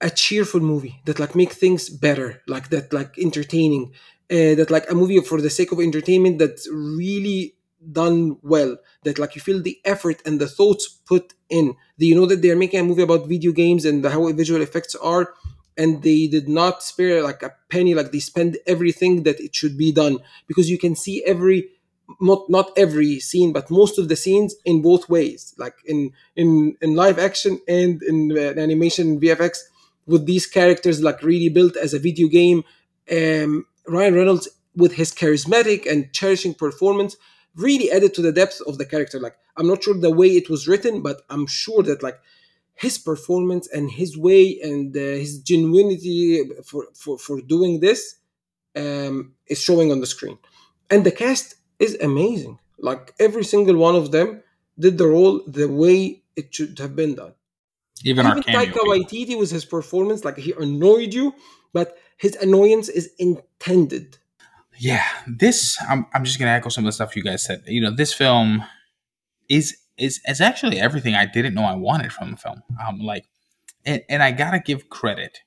a cheerful movie that like make things better, like that like entertaining, uh, that like a movie for the sake of entertainment that's really done well that like you feel the effort and the thoughts put in Do you know that they're making a movie about video games and how visual effects are and they did not spare like a penny like they spend everything that it should be done. Because you can see every not not every scene but most of the scenes in both ways. Like in in in live action and in uh, animation vfx with these characters like really built as a video game um ryan reynolds with his charismatic and cherishing performance really added to the depth of the character. Like i'm not sure the way it was written but i'm sure that like his performance and his way and uh, his genuinity for, for for doing this um is showing on the screen and the cast is amazing like every single one of them did the role the way it should have been done Even our even. Taika. Waititi with his performance, like he annoyed you, but his annoyance is intended. yeah this I'm, I'm just gonna echo some of the stuff you guys said you know this film is is is actually everything i didn't know i wanted from the film. Um like and, and i gotta give credit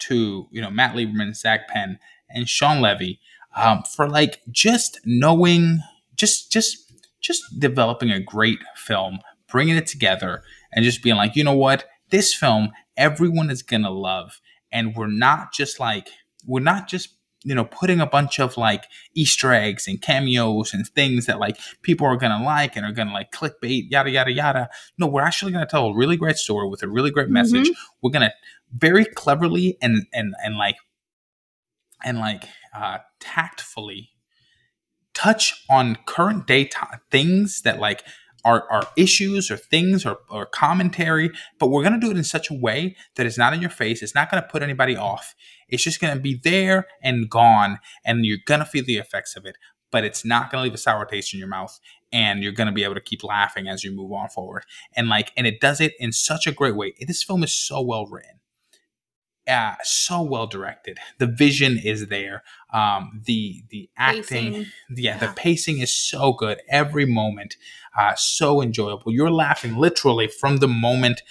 to you know matt lieberman zak penn and shawn levy um for like just knowing just just just developing a great film bringing it together and just being like you know what? This film everyone is gonna love. And we're not just like we're not just you know putting a bunch of like easter eggs and cameos and things that like people are gonna like and are gonna like clickbait yada yada yada. No we're actually gonna tell a really great story with a really great message. We're gonna very cleverly and and and like and like uh tactfully touch on current day t- things that like are, are issues or things or, or commentary, but we're going to do it in such a way that it's not in your face. It's not going to put anybody off. It's just going to be there and gone, and you're going to feel the effects of it, but it's not going to leave a sour taste in your mouth. And you're going to be able to keep laughing as you move on forward. And like, and it does it in such a great way. This film is so well written uh, so well directed. The vision is there. Um, the the acting, Pacing. yeah, the pacing is so good. Every moment, uh, so enjoyable. You're laughing literally from the moment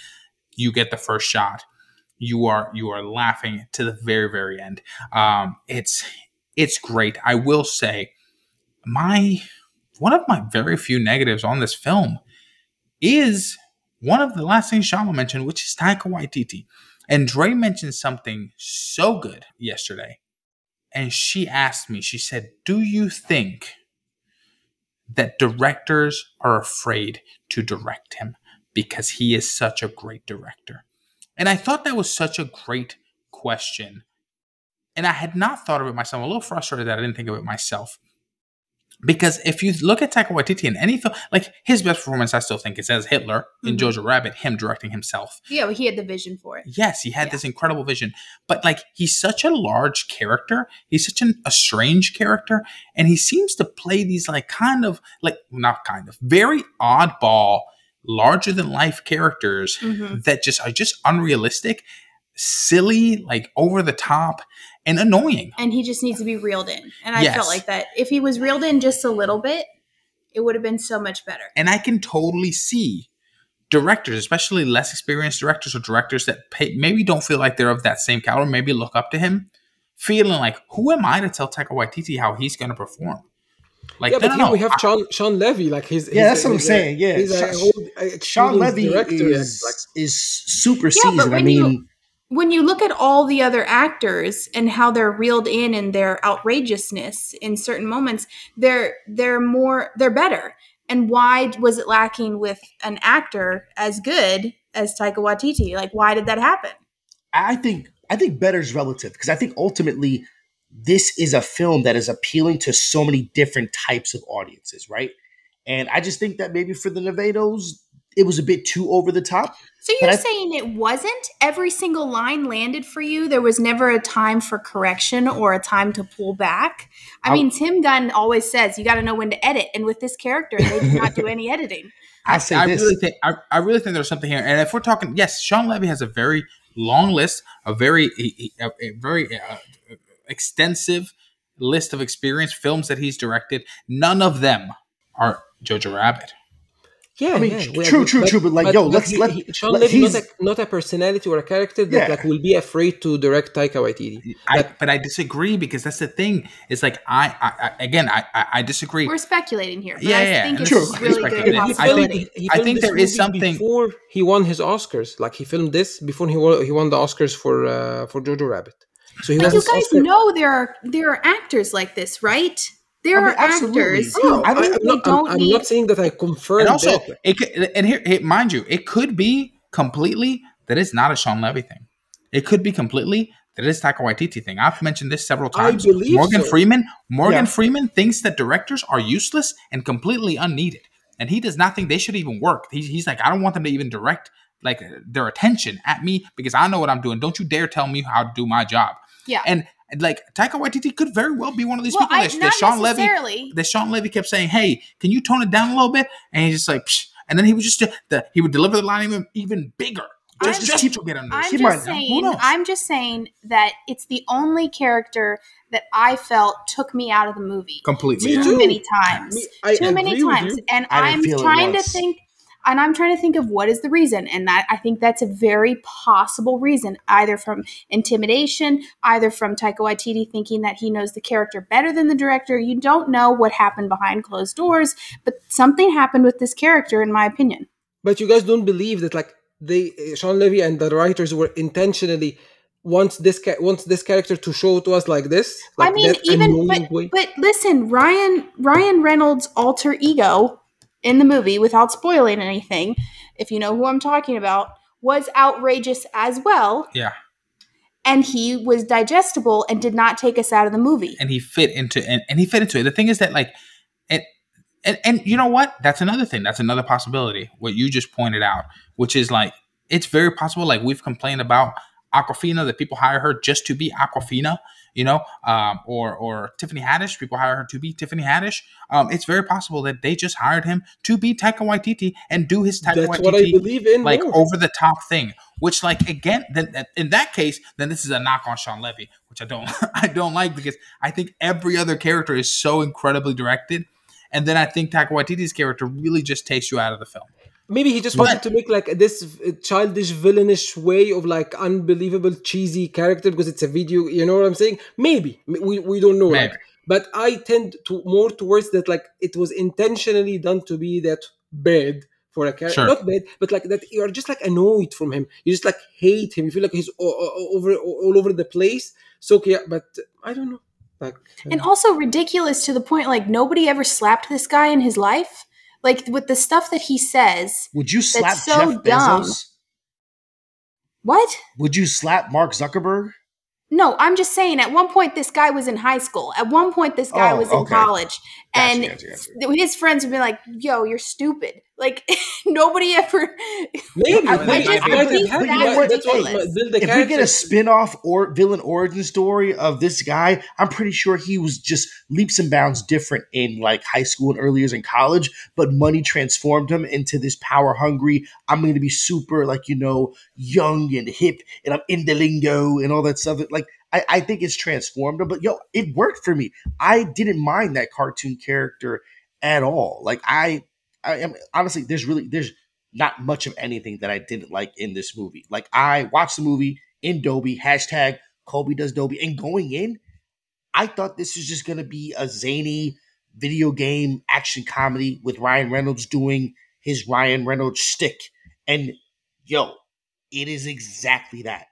you get the first shot. You are you are laughing to the very very end. Um, it's it's great. I will say, my one of my very few negatives on this film is one of the last things Shama mentioned, which is Taika Waititi. And Dre mentioned something so good yesterday. And she asked me, she said, Do you think that directors are afraid to direct him because he is such a great director? And I thought that was such a great question. And I had not thought of it myself. I'm a little frustrated that I didn't think of it myself. Because if you look at Taika Waititi in any film, like his best performance, I still think is as Hitler in Mhm. Jojo Rabbit, him directing himself. Yeah, but he had the vision for it. Yes, he had Yeah. this incredible vision, but like he's such a large character. He's such an, a strange character, and he seems to play these like kind of like not kind of very oddball, larger than life characters Mhm. that just are just unrealistic, silly, like over the top, and annoying. And he just needs to be reeled in. And I Yes. felt like that if he was reeled in just a little bit, it would have been so much better. And I can totally see directors, especially less experienced directors or directors that pay, maybe don't feel like they're of that same caliber, maybe look up to him, feeling like, who am I to tell Taika Waititi how he's going to perform? Like, yeah, no, but no, here no. we have I- Shawn Shawn Levy, like he's, Yeah, that's what I'm saying, yeah. he's a old, uh, Shawn Levy director, is like, is super Yeah, seasoned. I when you- mean, when you look at all the other actors and how they're reeled in and their outrageousness in certain moments, they're they're more they're better. And why was it lacking with an actor as good as Taika Waititi? Like, why did that happen? I think I think better is relative because I think ultimately this is a film that is appealing to so many different types of audiences, right? And I just think that maybe for the Nevados, it was a bit too over the top. So you're I- saying it wasn't every single line landed for you? There was never a time for correction or a time to pull back? I I- mean, Tim Gunn always says you got to know when to edit. And with this character, they did not do any editing. I'll say I this. really think I, I really think there's something here. And if we're talking, yes, Shawn Levy has a very long list, a very a, a, a very uh, extensive list of experience films that he's directed. None of them are Jojo Rabbit. Yeah, I mean, yeah, tr- we true, agree. true, true, but, like, yo, let's- he- let- he- Shawn let- Levy not he's- a, not a personality or a character that Yeah. like will be afraid to direct Taika Waititi. I, That- but I disagree because that's the thing. It's like I, I, I again, I, I, I disagree. We're speculating here. But Yeah, I yeah, think yeah. it's True. really good Speculating. I think- filmed, he I think there is something- before he won his Oscars. Like he filmed this before he won he won the Oscars for uh, for Jojo Rabbit. So he But you guys Oscar- know there are there are actors like this, right? There I mean, are absolutely. actors who I I, mean, am they not, I'm, don't I'm not saying that I confirm and also, that. it could, and here, it, mind you, it could be completely that it's not a Shawn Levy thing. It could be completely that it is Taika Waititi thing. I've mentioned this several times. I times. believe Morgan so. Freeman, Morgan Yeah. Freeman thinks that directors are useless and completely unneeded, and he does not think they should even work. He's, he's like, I don't want them to even direct like their attention at me because I know what I'm doing. Don't you dare tell me how to do my job. Yeah. And like Taika Waititi could very well be one of these well, people I, that, that Shawn Levy necessarily. that Shawn Levy kept saying, "Hey, can you tone it down a little bit?" And he's just like, Psh. and then he would just the, he would deliver the line even even bigger, just I'm just just- to get under. I'm just skin. Saying. I'm just saying that it's the only character that I felt took me out of the movie completely. Me yeah. too too. many times. Me- I too many agree with times, you. and I I'm feel it trying to think. And I'm trying to think of what is the reason, and that I think that's a very possible reason, either from intimidation, either from Taika Waititi thinking that he knows the character better than the director. You don't know what happened behind closed doors, but something happened with this character, in my opinion. But you guys don't believe that like they Shawn Levy and the writers were intentionally wants this ca- wants this character to show to us like this. Like I mean, even but, way. but listen, Ryan Ryan Reynolds' alter ego in the movie, without spoiling anything, if you know who I'm talking about, was outrageous as well, yeah, and he was digestible and did not take us out of the movie. and he fit into and, and he fit into it. The thing is that like it. And, and you know what? That's another thing. That's another possibility. What you just pointed out, which is like it's very possible. Like we've complained about Awkwafina, that people hire her just to be Awkwafina, you know, um, or or Tiffany Haddish. People hire her to be Tiffany Haddish. Um, it's very possible that they just hired him to be Taika Waititi and do his Taika That's Waititi what I believe in. like more. over the top thing. Which like again, then in that case, then this is a knock on Shawn Levy, which I don't I don't like because I think every other character is so incredibly directed, and then I think Taika Waititi's character really just takes you out of the film. Maybe he just But- wanted to make like this uh, childish, villainish way of like unbelievable, cheesy character because it's a video. You know what I'm saying? Maybe we we don't know. Maybe. Like, but I tend to more towards that. Like it was intentionally done to be that bad for a character. Sure. Not bad, but like that you're just like annoyed from him. You just like hate him. You feel like he's o- o- over all over the place. So yeah, but I don't know. Like and also ridiculous to the point like nobody ever slapped this guy in his life. Like with the stuff that he says. Would you slap so Jeff dumb. Bezos? What? Would you slap Mark Zuckerberg? No, I'm just saying. At one point, this guy was in high school. At one point, this guy Oh, was in okay. college, Gotcha, and gotcha, gotcha. his friends would be like, "Yo, you're stupid." Like nobody ever. maybe, I- maybe I just might think have that's. That's why ridiculous. build the if we get a spin-off or villain origin story of this guy, I'm pretty sure he was just leaps and bounds different in like high school and early years in college, but money transformed him into this power hungry, I'm going to be super like, you know, young and hip and I'm in the lingo and all that stuff. Like I, I think it's transformed but yo, it worked for me. I didn't mind that cartoon character at all. Like I I am honestly there's really there's not much of anything that I didn't like in this movie. Like I watched the movie in Dolby, hashtag Kobe does Dolby, and going in, I thought this was just gonna be a zany video game action comedy with Ryan Reynolds doing his Ryan Reynolds stick, And yo, it is exactly that.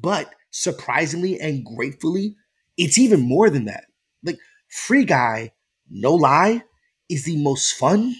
But surprisingly and gratefully, it's even more than that. Like Free Guy, no lie, is the most fun.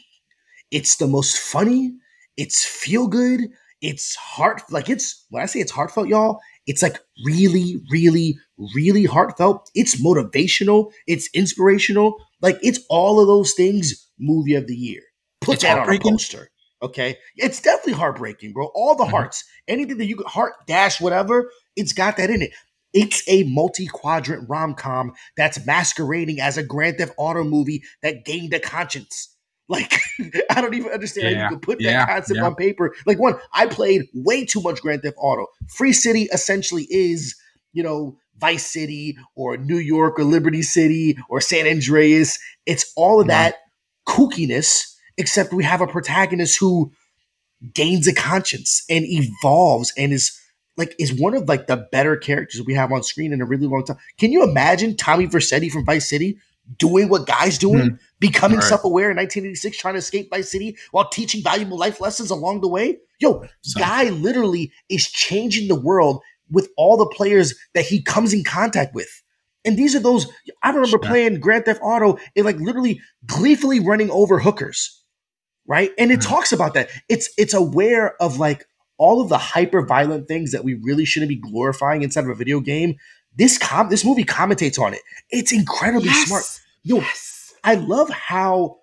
It's the most funny. It's feel good. It's heart like it's when I say it's heartfelt, y'all, it's like really, really, really heartfelt. It's motivational. It's inspirational. Like it's all of those things. Movie of the year. Put It's that on a poster. Okay, it's definitely heartbreaking, bro. All the Mhm. hearts, anything that you could heart dash, whatever, it's got that in it. It's a multi-quadrant rom-com that's masquerading as a Grand Theft Auto movie that gained a conscience. Like, I don't even understand how you could put yeah, that concept yeah. on paper. Like, one, I played way too much Grand Theft Auto. Free City essentially is, you know, Vice City or New York or Liberty City or San Andreas. It's all of that kookiness, except we have a protagonist who gains a conscience and evolves and is like is one of like the better characters we have on screen in a really long time. Can you imagine Tommy Vercetti from Vice City doing what Guy's doing, becoming Right. self-aware in 1986, trying to escape Vice City while teaching valuable life lessons along the way? Yo, So- Guy literally is changing the world with all the players that he comes in contact with. And these are those I remember Sure. playing Grand Theft Auto and like literally gleefully running over hookers. Right? And it Mhm. talks about that. It's it's aware of like all of the hyper violent things that we really shouldn't be glorifying inside of a video game. This com this movie commentates on it. It's incredibly smart. Yo, Yes. I love how,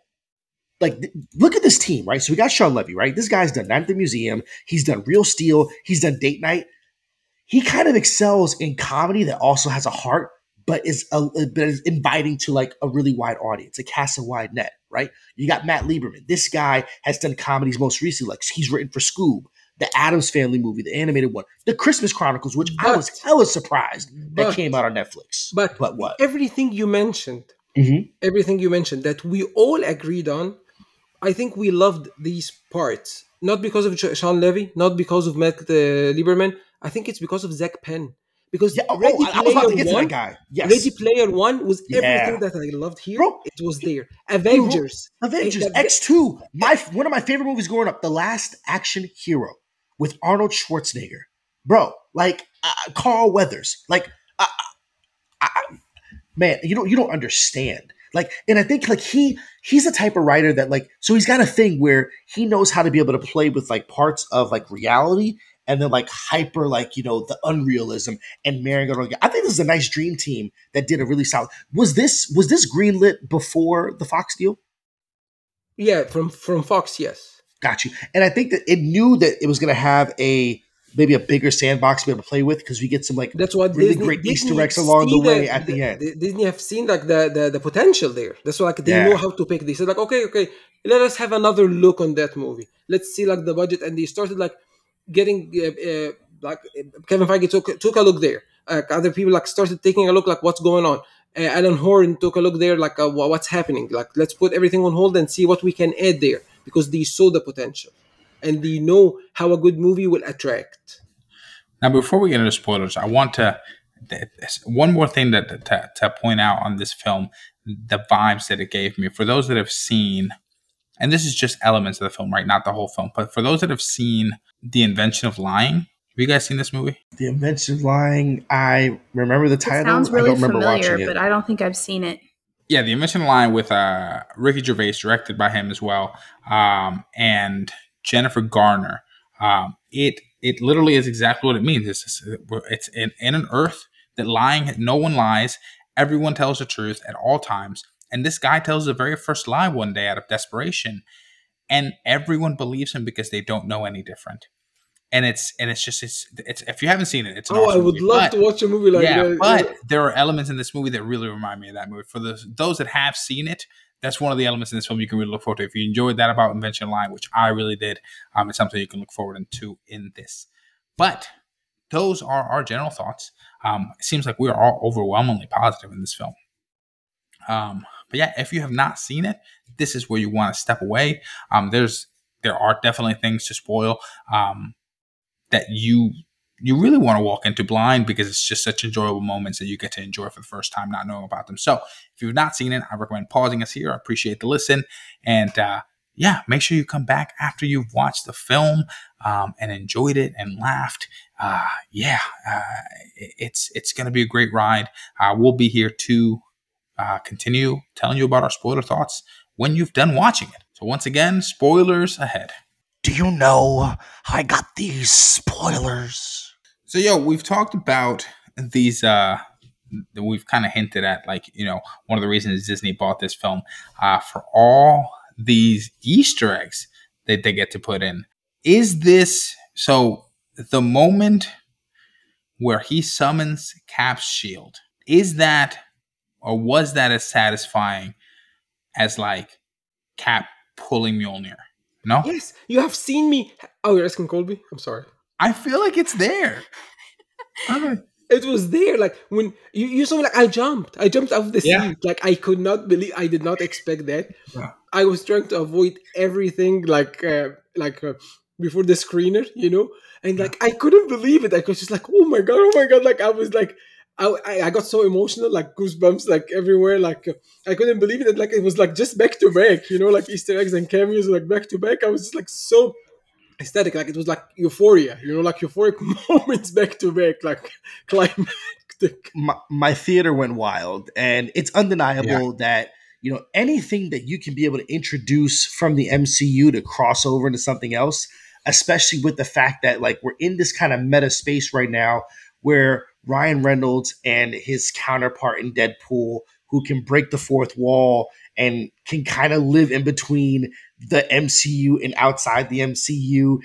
like, th- look at this team, right? So we got Shawn Levy, right? This guy's done Night at the Museum. He's done Real Steel. He's done Date Night. He kind of excels in comedy that also has a heart, but is a, but is inviting to like a really wide audience, a cast a wide net, right? You got Matt Lieberman. This guy has done comedies most recently, like he's written for Scoob, the Addams Family movie, the animated one, the Christmas Chronicles, which I was But- hella surprised that came out on Netflix. But but what? everything you mentioned, Mhm. everything you mentioned that we all agreed on, I think we loved these parts. Not because of Shawn Levy, not because of Matt uh, Lieberman. I think it's because of Zak Penn. Because Yeah, oh, Ready oh, I, I was about to Player One, guy. Yes. Ready Player One was Yeah. everything that I loved here. Bro, it was there. Avengers. Avengers X two, my one of my favorite movies growing up, The Last Action Hero with Arnold Schwarzenegger, bro. Like uh, Carl Weathers, like uh, I- man, you don't you don't understand. Like, and I think like he he's the type of writer that like so he's got a thing where he knows how to be able to play with like parts of like reality and then like hyper like you know the unrealism and marrying it all together. I think this is a nice dream team that did a really solid. Was this was this greenlit before the Fox deal? Yeah, from from Fox, yes. Got you. And I think that it knew that it was going to have a maybe a bigger sandbox to be able to play with because we get some like That's what really Disney, great Disney Easter eggs along the way at the end. Disney have seen like the, the the potential there. That's why like they Yeah. know how to pick. They said like, okay, okay, let us have another look on that movie. Let's see like the budget, and they started like getting uh, uh, like Kevin Feige took took a look there. Like other people like started taking a look like what's going on. Uh, Alan Horn took a look there like uh, what's happening. Like let's put everything on hold and see what we can add there because they saw the potential and they know how a good movie will attract. Now, before we get into spoilers, I want to th- th- one more thing that to, to point out on this film, the vibes that it gave me. For those that have seen, and this is just elements of the film, right? Not the whole film, but for those that have seen The Invention of Lying, have you guys seen this movie? The Invention of Lying. I remember the It title. sounds I really don't remember familiar, watching it. but I don't think I've seen it. Yeah, The Invention Line with uh, Ricky Gervais, directed by him as well, um, and Jennifer Garner. Um, it it literally is exactly what it means. It's it's in, in an Earth that lying, no one lies. Everyone tells the truth at all times. And this guy tells the very first lie one day out of desperation, and everyone believes him because they don't know any different. And it's and it's just it's it's if you haven't seen it, it's Oh, I would movie. love But- to watch a movie like yeah, that. but there are elements in this movie that really remind me of that movie. For those those that have seen it, that's one of the elements in this film you can really look forward to. If you enjoyed that about Invention Line, which I really did, um, it's something you can look forward to in this. But those are our general thoughts. Um, it seems like we are all overwhelmingly positive in this film. Um, but yeah, if you have not seen it, this is where you want to step away. Um, there's there are definitely things to spoil um, that you you really want to walk into blind because it's just such enjoyable moments that you get to enjoy for the first time, not knowing about them. So if you've not seen it, I recommend pausing us here. I appreciate the listen, and uh, yeah, make sure you come back after you've watched the film um, and enjoyed it and laughed. Uh, yeah, uh, it's it's going to be a great ride. Uh, we'll be here to uh, continue telling you about our spoiler thoughts when you've done watching it. So once again, spoilers ahead. Do you know I got these spoilers? So yo, we've talked about these uh we've kind of hinted at like, you know, one of the reasons Disney bought this film uh for all these Easter eggs that they get to put in. Is this so the moment where he summons Cap's shield, is that or was that as satisfying as like Cap pulling Mjolnir. No, Yes, you have seen me. Oh, you're asking Colby? I'm sorry. I feel like it's there. Okay. It was there, like when you, you saw me, like I jumped. I jumped out of the Yeah. seat. Like I could not believe. I did not expect that. Yeah. I was trying to avoid everything, like uh, like uh, before the screener, you know, and like I couldn't believe it. I was just like, oh my god, oh my god! Like I was like. I, I- I got so emotional, like goosebumps, like everywhere. Like uh, I couldn't believe it. Like it was like just back to back, you know, like Easter eggs and cameos, like back to back. I was just like so aesthetic, like it was like euphoria, you know, like euphoric moments back to back, like climactic. my, my theater went wild and it's undeniable that you know anything that you can be able to introduce from the mcu to cross over into something else especially with the fact that like we're in this kind of meta space right now where ryan reynolds and his counterpart in deadpool who can break the fourth wall and can kind of live in between the mcu and outside the mcu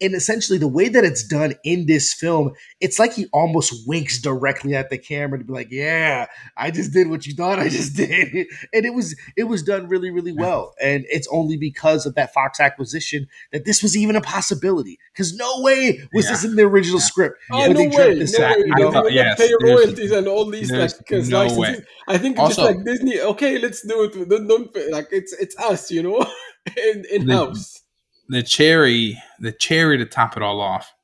and essentially the way that it's done in this film it's like he almost winks directly at the camera to be like, "Yeah, I just did what you thought I just did," and it was it was done really really well. And it's only because of that Fox acquisition that this was even a possibility. Because no way was Yeah. this in the original script. Oh when no way! No this way! out, You you I know? know, thought- yes, pay royalties and all these like no licenses. I think it's just like Disney. Okay, let's do it. Don't, don't pay. like it's it's us, you know, in in house. The cherry, the cherry to top it all off.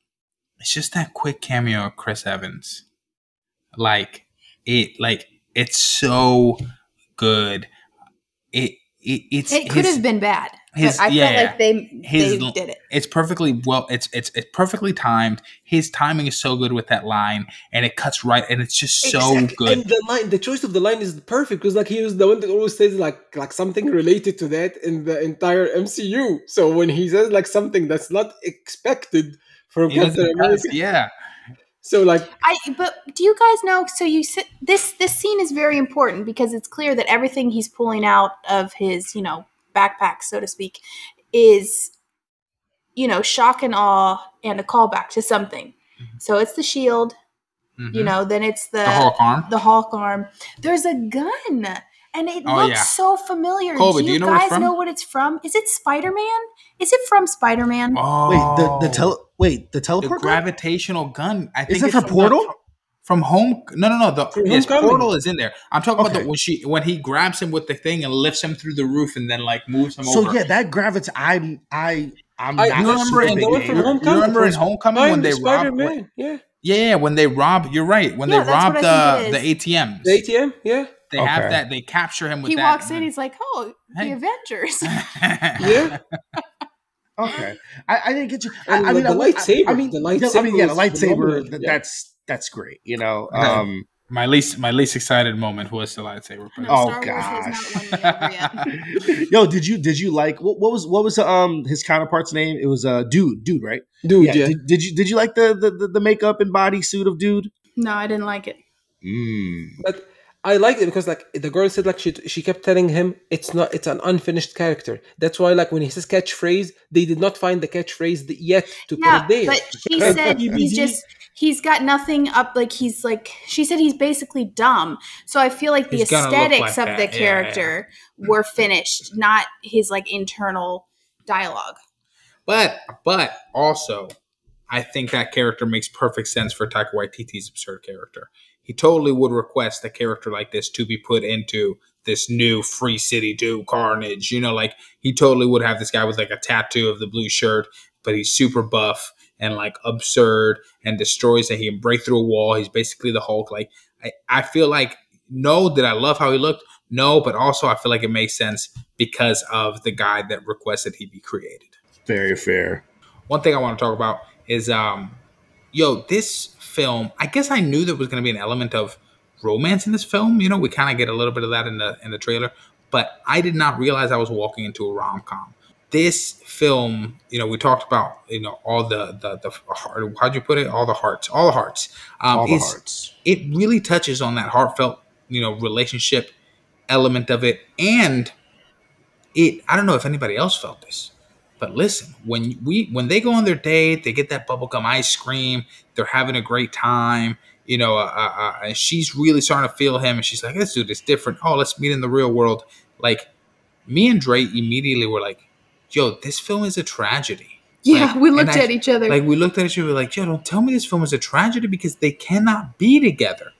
It's just that quick cameo of Chris Evans. Like it, like it's so good. It, it it's It could his- have been bad, his- but I yeah, felt like they his they did it. It's perfectly well. It's it's it's perfectly timed. His timing is so good with that line, and it cuts right, and it's just so Exactly. good. And the line, the choice of the line is perfect because like he was the one that always says like like something related to that in the entire MCU. So when he says like something that's not expected from He Captain America, yeah. so like I but do you guys know? So you sit this this scene is very important because it's clear that everything he's pulling out of his you know backpack, so to speak, is you know shock and awe and a callback to something. So it's the shield, you Mhm. know. Then it's the the Hulk arm. the Hulk arm. There's a gun, and it Oh, looks yeah. so familiar. Colby, do do you, you know guys know what it's from? Is it Spider Man? Is it from Spider Man? Oh, Wait, the the tele wait the the teleport. gun? gravitational gun. I think Is it it's from the- Portal? From home. No, no, no. The From yes, Homecoming. portal is in there. I'm talking about Okay. the when she when he grabs him with the thing and lifts him through the roof and then like moves him over. So over. yeah, that gravity. I'm I I'm I- not you a remember super in big the one fan. from you Homecoming remember in Homecoming when I'm they Spider robbed? Man, yeah, Yeah, yeah, when they rob. You're right. When Yeah, they that's rob what I the think the ATMs, the ATM, yeah, they have that. They capture him with He that. walks in, he's like, "Oh, Hey. the Avengers." yeah. Okay, I, I didn't get you. I, And I the- mean, the I, I- lightsaber, I mean, the yeah, I lightsaber mean, yeah, the lightsaber. phenomenal, th- yeah. That's that's great. You know. Um, my least my least excited moment was the lightsaber. No, Oh, Star Wars has gosh. not won me over yet. Yo, did you did you like what, what was what was um his counterpart's name? It was uh dude, dude, right? dude, yeah. Did, did you did you like the, the the the makeup and bodysuit of dude? No, I didn't like it. Mm. But I liked it because like the girl said like she she kept telling him it's not it's an unfinished character. That's why like when he says catchphrase, they did not find the catchphrase yet to Yeah, put it there. but she said he's just he's got nothing up. Like he's like she said he's basically dumb. So I feel like the He's aesthetics like of that. the Yeah, yeah. character mm-hmm. were finished, not his like internal dialogue. But but also, I think that character makes perfect sense for Taika Waititi's absurd character. He totally would request a character like this to be put into this new Free City Do Carnage. You know, like he totally would have this guy with like a tattoo of the blue shirt, but he's super buff and like absurd and destroys and he can break through a wall. He's basically the Hulk. Like I, I feel like no, did I love how he looked? No, but also I feel like it makes sense because of the guy that requested he be created Very fair. one thing I want to talk about is um yo, this film, I guess I knew there was gonna be an element of romance in this film. You know, we kind of get a little bit of that in the in the trailer, but I did not realize I was walking into a rom com. This film, you know, we talked about, you know, all the the the heart, how'd you put it? All the hearts, all the hearts. Um, All the hearts. it really touches on that heartfelt, you know, relationship element of it. And it, I don't know if anybody else felt this, but listen, when we, when they go on their date, they get that bubblegum ice cream, they're having a great time, you know, uh, uh, uh, and she's really starting to feel him. And she's like, this dude is different. Oh, let's meet in the real world. Like me and Dre immediately were like, "Yo, this film is a tragedy." Yeah, Like, we and looked I- at each other. Like we looked at each other we like, "Yo, don't tell me this film is a tragedy because they cannot be together."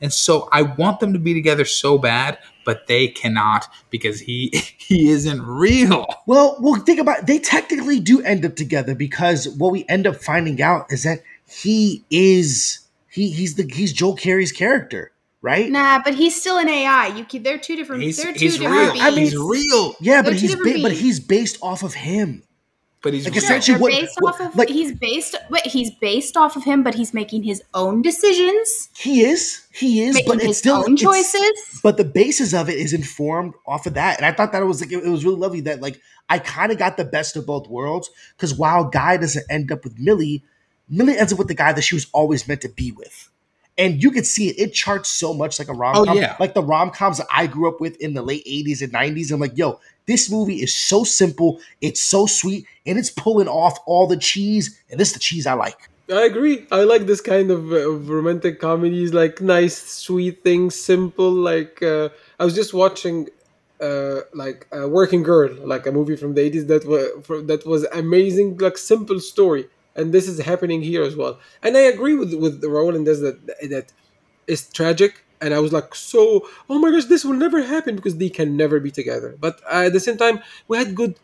And so I want them to be together so bad, but they cannot because he he isn't real. Well, well, think about it. They technically do end up together because what we end up finding out is that he is he he's the he's Joe Keery's character, right? nah, but he's still an AI. You can, they're two different. He's, they're two he's different real. beings. he's real, Yeah, They're but he's ba- but he's based off of him. but he's Like, real. Sure, essentially what- based what- off of like- he's based but he's based off of him, but he's making his own decisions, He is, he is, but it's his still own it's- choices. but the basis of it is informed off of that and i thought that it was like it, it was really lovely that like i kind of got the best of both worlds because while guy doesn't end up with millie millie ends up with the guy that she was always meant to be with and you could see it it charts so much like a rom-com yeah. like the rom-coms that i grew up with in the late 80s and 90s i'm like yo this movie is so simple it's so sweet and it's pulling off all the cheese and this is the cheese i like I agree. I like this kind of, uh, of romantic comedies, like nice, sweet things, simple. Like uh, I was just watching, uh, like uh, Working Girl, like a movie from the eighties that was that was amazing, like simple story, and this is happening here as well. And I agree with with Raul and this that that is tragic. And I was like, so, oh my gosh, this will never happen because they can never be together. But uh, at the same time, we had good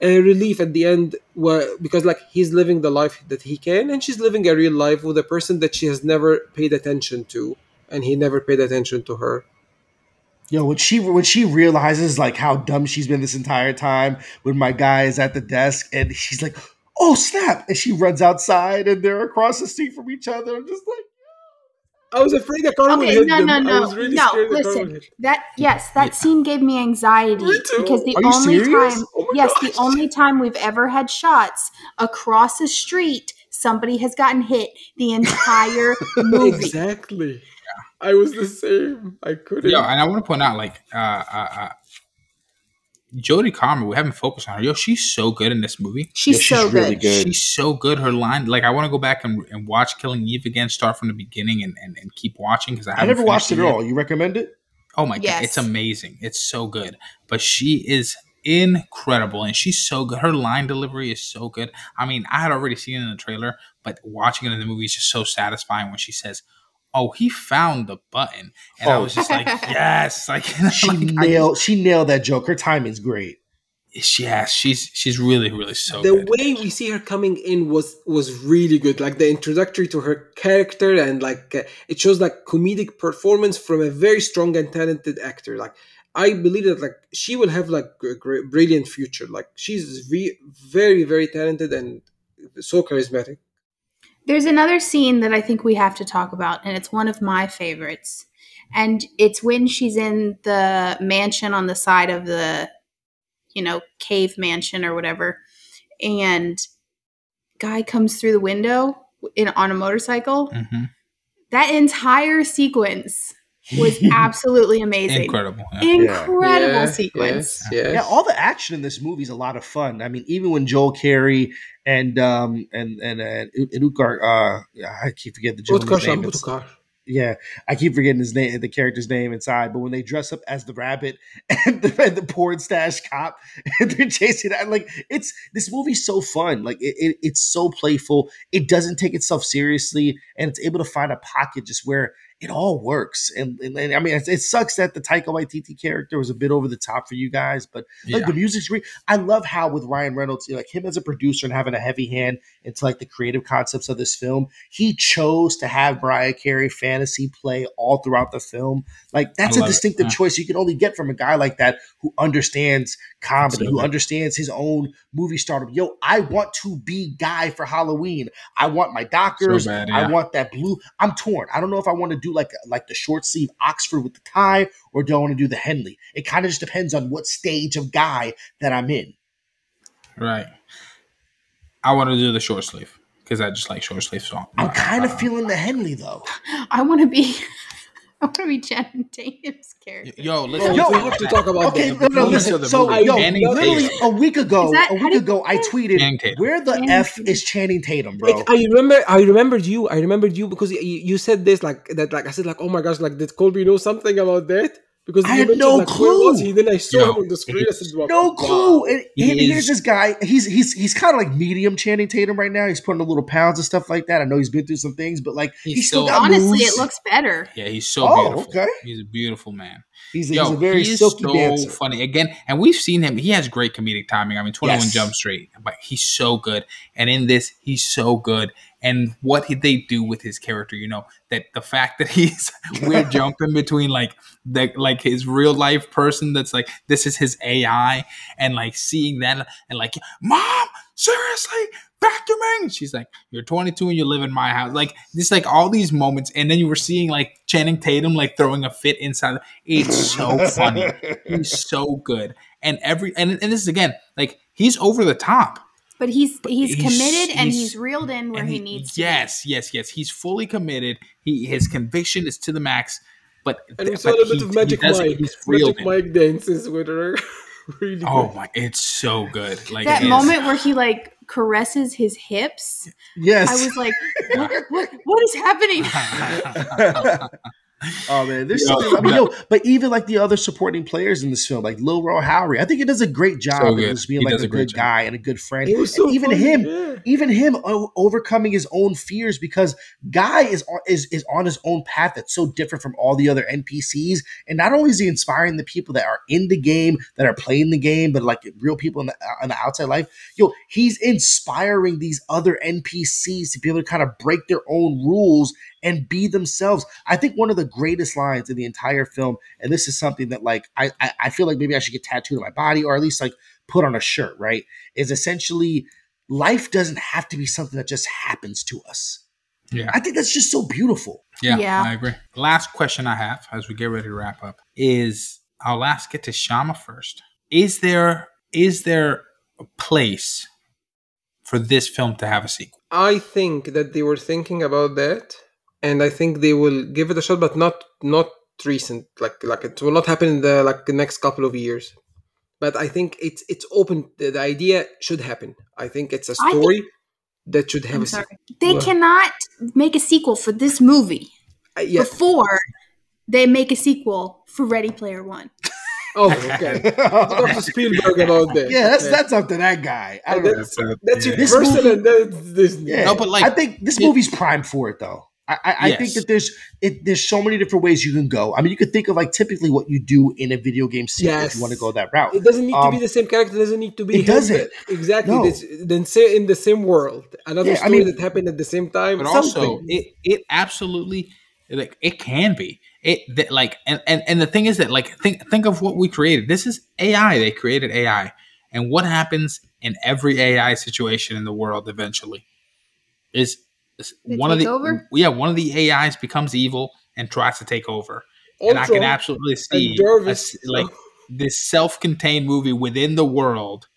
a relief at the end where, because like he's living the life that he can and she's living a real life with a person that she has never paid attention to and he never paid attention to her Yo, when she when she realizes like how dumb she's been this entire time, when my guy is at the desk and she's like, "Oh snap!" and she runs outside and they're across the street from each other. I'm just like, i was afraid that car would Okay, hit no, them. no, I no, was really no. scared that Listen, that yes, that scene gave me anxiety Me too. because the Are only serious? time, Oh yes, gosh. the only time we've ever had shots across the street, somebody has gotten hit the entire movie. exactly i was the same i couldn't Yeah, and I want to point out, like, uh, uh, uh, Jodie Comer, we haven't focused on her. Yo, she's so good in this movie. She's, Yeah, she's so really good. good. She's so good. Her line, like, I want to go back and, and watch Killing Eve again, start from the beginning, and, and, and keep watching because I, I haven't never watched it at all. You recommend it? Oh my Yes. god, it's amazing. It's so good. But she is incredible and she's so good. Her line delivery is so good. I mean, I had already seen it in the trailer, but watching it in the movie is just so satisfying when she says, "Oh, he found the button." And I Oh. was just like, "Yes." Like She like, I nailed she nailed that joke. Her timing's great. just- yes, she's she's really really so the good. way we see her coming in was was really good like the introductory to her character and like uh, it shows like comedic performance from a very strong and talented actor like i believe that like she will have like a great, brilliant future like she's ve- very very talented and so charismatic There's another scene that I think we have to talk about, and it's one of my favorites. And it's when she's in the mansion on the side of the, you know, cave mansion or whatever, and guy comes through the window in on a motorcycle. Mhm. That entire sequence was absolutely amazing. Incredible. yeah. Incredible Yeah, sequence. yes, yes. Yeah, all the action in this movie is a lot of fun. I mean, even when Joe Keery and um and and and Utkar, uh, I keep forgetting the gentleman's Utkar name. It's- Shambutukar. yeah, I keep forgetting his name, the character's name inside. But when they dress up as the rabbit and the, and the porn stash cop, and they're chasing that, like it's this movie's so fun. Like it, it, it's so playful. It doesn't take itself seriously, and it's able to find a pocket just where it all works. And, and, and I mean, it, it sucks that the Taika Waititi character was a bit over the top for you guys, but like Yeah. the music's great. I love how with Ryan Reynolds, like him as a producer and having a heavy hand into like the creative concepts of this film, he chose to have Mariah Carey fantasy play all throughout the film. Like that's a distinctive yeah. choice you can only get from a guy like that who understands comedy, who understands his own movie stardom. Yo, I want to be guy for Halloween. I want my doctors. So bad, I want that blue. I'm torn. I don't know if I want to do like like the short sleeve Oxford with the tie or do I want to do the Henley. It kind of just depends on what stage of guy that I'm in. Right. I want to do the short sleeve because I just like short sleeve song. I'm kind of uh, feeling the Henley though. I want to be. I want to be Channing Tatum's character. Yo, listen. Yo, we have to talk about Okay, that. no, no, listen. So, movie. yo, Channing literally Tatum. a week ago, that- a week ago, I tweeted, "Where the Channing f Tatum. is Channing Tatum, bro?" Like, I remember, I remembered you. I remembered you because you, you said this like that. Like I said, like oh my gosh, like did Colby know something about that? Because I you had no like, where was clue. he? Then I saw Yo, him on the screen. I said, wow, No clue. wow. And, He and here's is- this guy. He's he's he's kind of like medium Channing Tatum right now. He's putting a little pounds and stuff like that. I know he's been through some things, but like He's he's, still still- got Honestly, moves. it looks better. Yeah, he's so Oh, beautiful. okay. He's a beautiful man. He's, a- Yo, he's a very he silky so dancer. funny again, and we've seen him. He has great comedic timing. I mean, Twenty One Yes. Jump Street, but he's so good. And in this, he's so good. And what he- they do with his character, you know, that the fact that he's we're jumping between like the like his real life person that's like this is his AI, and like seeing that and like, mom, seriously, vacuuming. And she's like, you're 22 and you live in my house. Like this, like all these moments, and then you were seeing like Channing Tatum like throwing a fit inside. It's so funny. He's so good, and every and and this is again like he's over the top. But he's he's, He's- committed and he's- he's reeled in where And he, needs to. Yes, yes, yes. He's fully committed. He his conviction is to the max. But And we but saw a little he- bit of Magic does Mike. He's Magic in. Mike dances with her. really Oh good. my! It's so good. Like that it is- moment where he like caresses his hips. yes. I was like, what, what, what is happening? Oh man, there's Yo, something. I mean, yeah. yo, but even like the other supporting players in this film, like Lil Rel Howery, I think he does a great job So of just being He like a a good job. guy and a good friend. It was so even funny, him, yeah. even him overcoming his own fears because Guy is on, is is on his own path that's so different from all the other NPCs. And not only is he inspiring the people that are in the game, that are playing the game, but like real people in the, uh, in the outside life, yo, he's inspiring these other NPCs to be able to kind of break their own rules and be themselves. I think one of the greatest lines in the entire film, and this is something that like I I, I feel like maybe I should get tattooed on my body or at least like put on a shirt, right? Is essentially life doesn't have to be something that just happens to us. yeah, I think that's just so beautiful. yeah, Yeah. I agree. Last question I have as we get ready to wrap up is I'll ask it to Shama first. Is there is there a place for this film to have a sequel? I think that they were thinking about that, and I think they will give it a shot, but not not recent. Like like it will not happen in the like the next couple of years. But I think it's it's open. The, the idea should happen. I think it's a I think- story that should have I'm a sorry. sequel. They What? cannot make a sequel for this movie Uh, yeah. before they make a sequel for Ready Player One. Oh, okay. Talk to Spielberg about that. Yeah, that's Okay. that's up to that guy. I don't know. That's, that's Yeah. This Universal movie- and that's Disney. Yeah, No, but, like, I think this it- movie's primed for it, though. I, I, I think that there's it, there's so many different ways you can go. I mean, you could think of like typically what you do in a video game sequel if you want to go that route. It doesn't need to Um, be the same character. It doesn't need to be. it doesn't. but- Exactly. No. Then say in the same world. Another Yeah, I story mean- that happened at the same time. but also it it absolutely like it can be it that like and, and and the thing is that like think think of what we created this is ai they created ai and what happens in every ai situation in the world eventually is, is They one of the over? yeah one of the ais becomes evil and tries to take over. And i can absolutely see and Jarvis, a s- like this self-contained movie within the world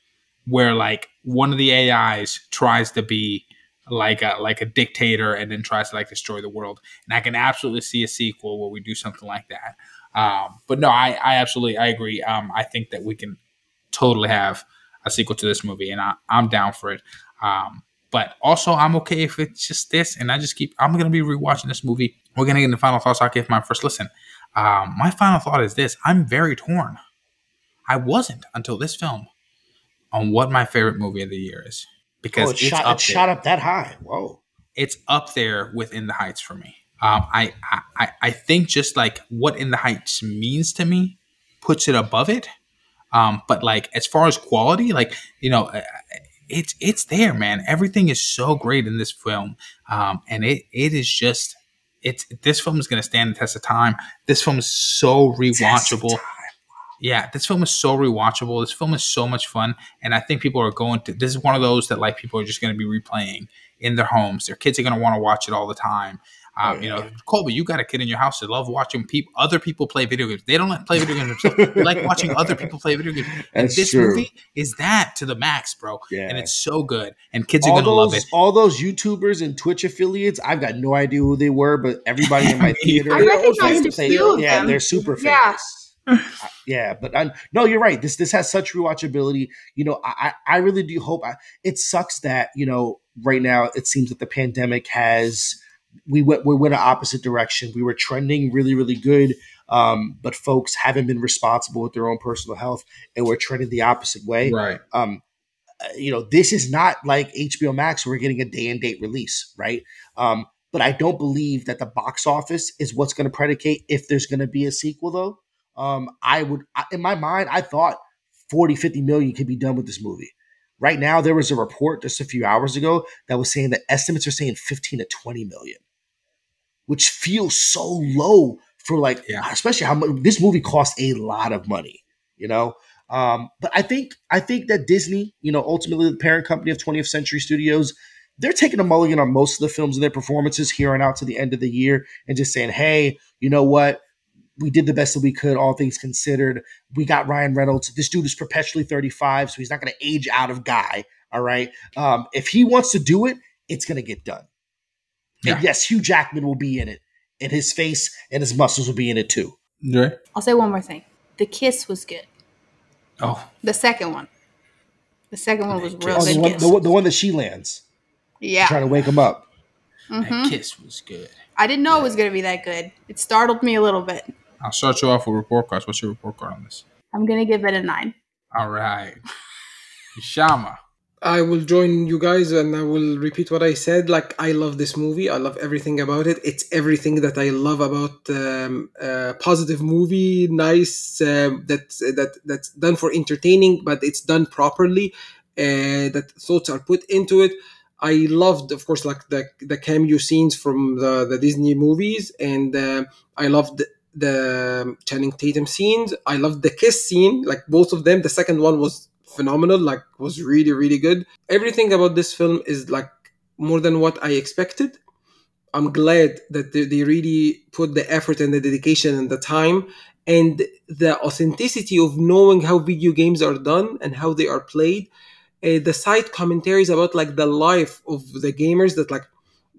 where like one of the ais tries to be like a like a dictator and then tries to like destroy the world. And i can absolutely see a sequel where we do something like that. Um but no i i absolutely i agree. Um i think that we can totally have a sequel to this movie and I, i'm down for it. Um but also i'm okay if it's just this and i just keep i'm gonna be rewatching this movie we're gonna get into final thoughts i'll give my first listen um my final thought is this i'm very torn i wasn't until this film on what my favorite movie of the year is because Oh, it's, it shot, up it shot up that high. Whoa. it's up there within the Heights for me. Um, I, I I think just like what In the Heights means to me puts it above it. Um, but like as far as quality, like you know, uh, it's it's there, man. Everything is so great in this film, um, and it it is just it's this film is going to stand the test of time. This film is so rewatchable. Yeah, this film is so rewatchable. This film is so much fun, and I think people are going to. This is one of those that like people are just going to be replaying in their homes. Their kids are going to want to watch it all the time. Um, You know, Colby, you got a kid in your house that love watching people, other people play video games. They don't like play video games themselves. They like watching other people play video games. And this true. movie is that to the max, bro. Yeah. And it's so good, and kids are going to love it. all those YouTubers and Twitch affiliates, I've got no idea who they were, but everybody in my theater, I recognized a they- few of yeah, them. they're super Yeah. famous. yeah, but I, no, you're right. This this has such rewatchability. You know, I I I really do hope. I, it sucks that you know right now it seems that the pandemic has we went we went an opposite direction. We were trending really really good um, but folks haven't been responsible with their own personal health, and we're trending the opposite way. Right. Um, uh, you know, this is not like HBO Max. We're getting a day and date release, right? Um, but I don't believe that the box office is what's going to predicate if there's going to be a sequel, though. Um, I would, in my mind, I thought 40, 50 million could be done with this movie. Right now, there was a report just a few hours ago that was saying that estimates are saying 15 to 20 million, which feels so low for like, Yeah. especially how much this movie cost a lot of money, you know? Um, but I think I think that Disney, you know, ultimately the parent company of 20th Century Studios, they're taking a mulligan on most of the films and their performances here and out to the end of the year and just saying, hey, you know what? We did the best that we could, all things considered. We got Ryan Reynolds. This dude is perpetually 35, so he's not going to age out of guy. All right. Um, if he wants to do it, it's going to get done. Yeah. And yes, Hugh Jackman will be in it, and his face and his muscles will be in it too. Dre? I'll say one more thing. The kiss was good. Oh, The second one. The second one was real Oh, the, good one, the, one- the one that she lands, yeah. trying to wake him up. Mhm. that kiss was good. I didn't know it was going to be that good. It startled me a little bit. I'll start you off with report cards. What's your report card on this? I'm going to give it a nine. All right. Shama. I will join you guys and I will repeat what I said. Like, I love this movie. I love everything about it. It's everything that I love about um, uh, positive movie, nice, um, that, that that's done for entertaining, but it's done properly. Uh, that thoughts are put into it. I loved, of course, like the the cameo scenes from the, the Disney movies, and uh, I loved the Channing Tatum scenes. I loved the kiss scene, like both of them. The second one was phenomenal, like was really really good. Everything about this film is like more than what I expected. I'm glad that they, they really put the effort and the dedication and the time and the authenticity of knowing how video games are done and how they are played uh, the side commentaries about like the life of the gamers that like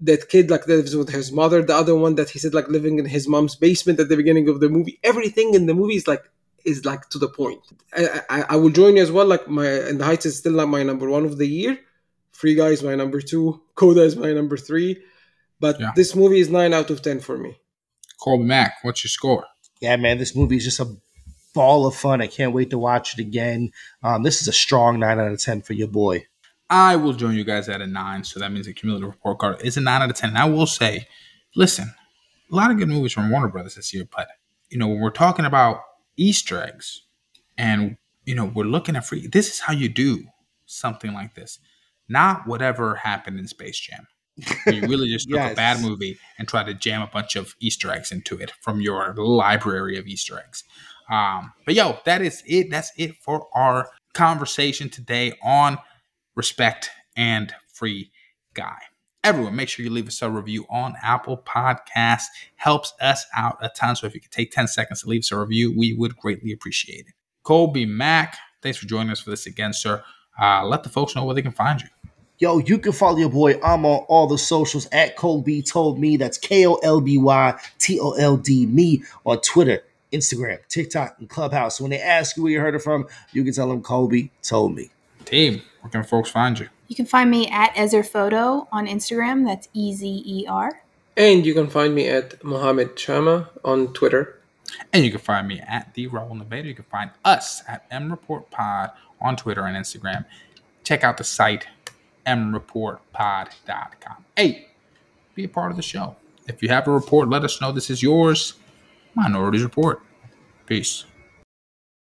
that kid like lives with his mother the other one that he said like living in his mom's basement at the beginning of the movie everything in the movie is like is like to the point i i, I will join you as well like my In the Heights is still not my number one of the year free guy is my number two coda is my number three but Yeah. this movie is nine out of ten for me Colby Mack, what's your score? Yeah, man, this movie is just a ball of fun. I can't wait to watch it again. Um, this is a strong nine out of ten for your boy. I will join you guys at a nine, so that means the cumulative report card is a nine out of ten. And I will say, listen, a lot of good movies from Warner Brothers this year, but you know, when we're talking about Easter eggs and you know, we're looking at free this is how you do something like this. Not whatever happened in Space Jam. You really just took Yes. a bad movie and try to jam a bunch of Easter eggs into it from your library of Easter eggs. Um, but yo, that is it. That's it for our conversation today on respect and free guy. Everyone, make sure you leave us a review on Apple Podcasts. Helps us out a ton. So if you could take 10 seconds to leave us a review, we would greatly appreciate it. Colby Mack, thanks for joining us for this again, sir. Uh, let the folks know where they can find you. Yo, you can follow your boy. I'm on all the socials at Colby Told Me. That's K O L B Y T O L D Me on Twitter, Instagram, TikTok, and Clubhouse. When they ask you where you heard it from, you can tell them Colby Told Me. Team, where can folks find you? You can find me at Ezer Photo on Instagram. That's E Z E R. and you can find me at Mohammed Chama on twitter And you can find me at the Raul Nevada. You can find us at M Report Pod on Twitter and Instagram. Check out the site mreportpod.com. Hey, be a part of the show. If you have a report, let us know this is yours. Minorities Report. Peace.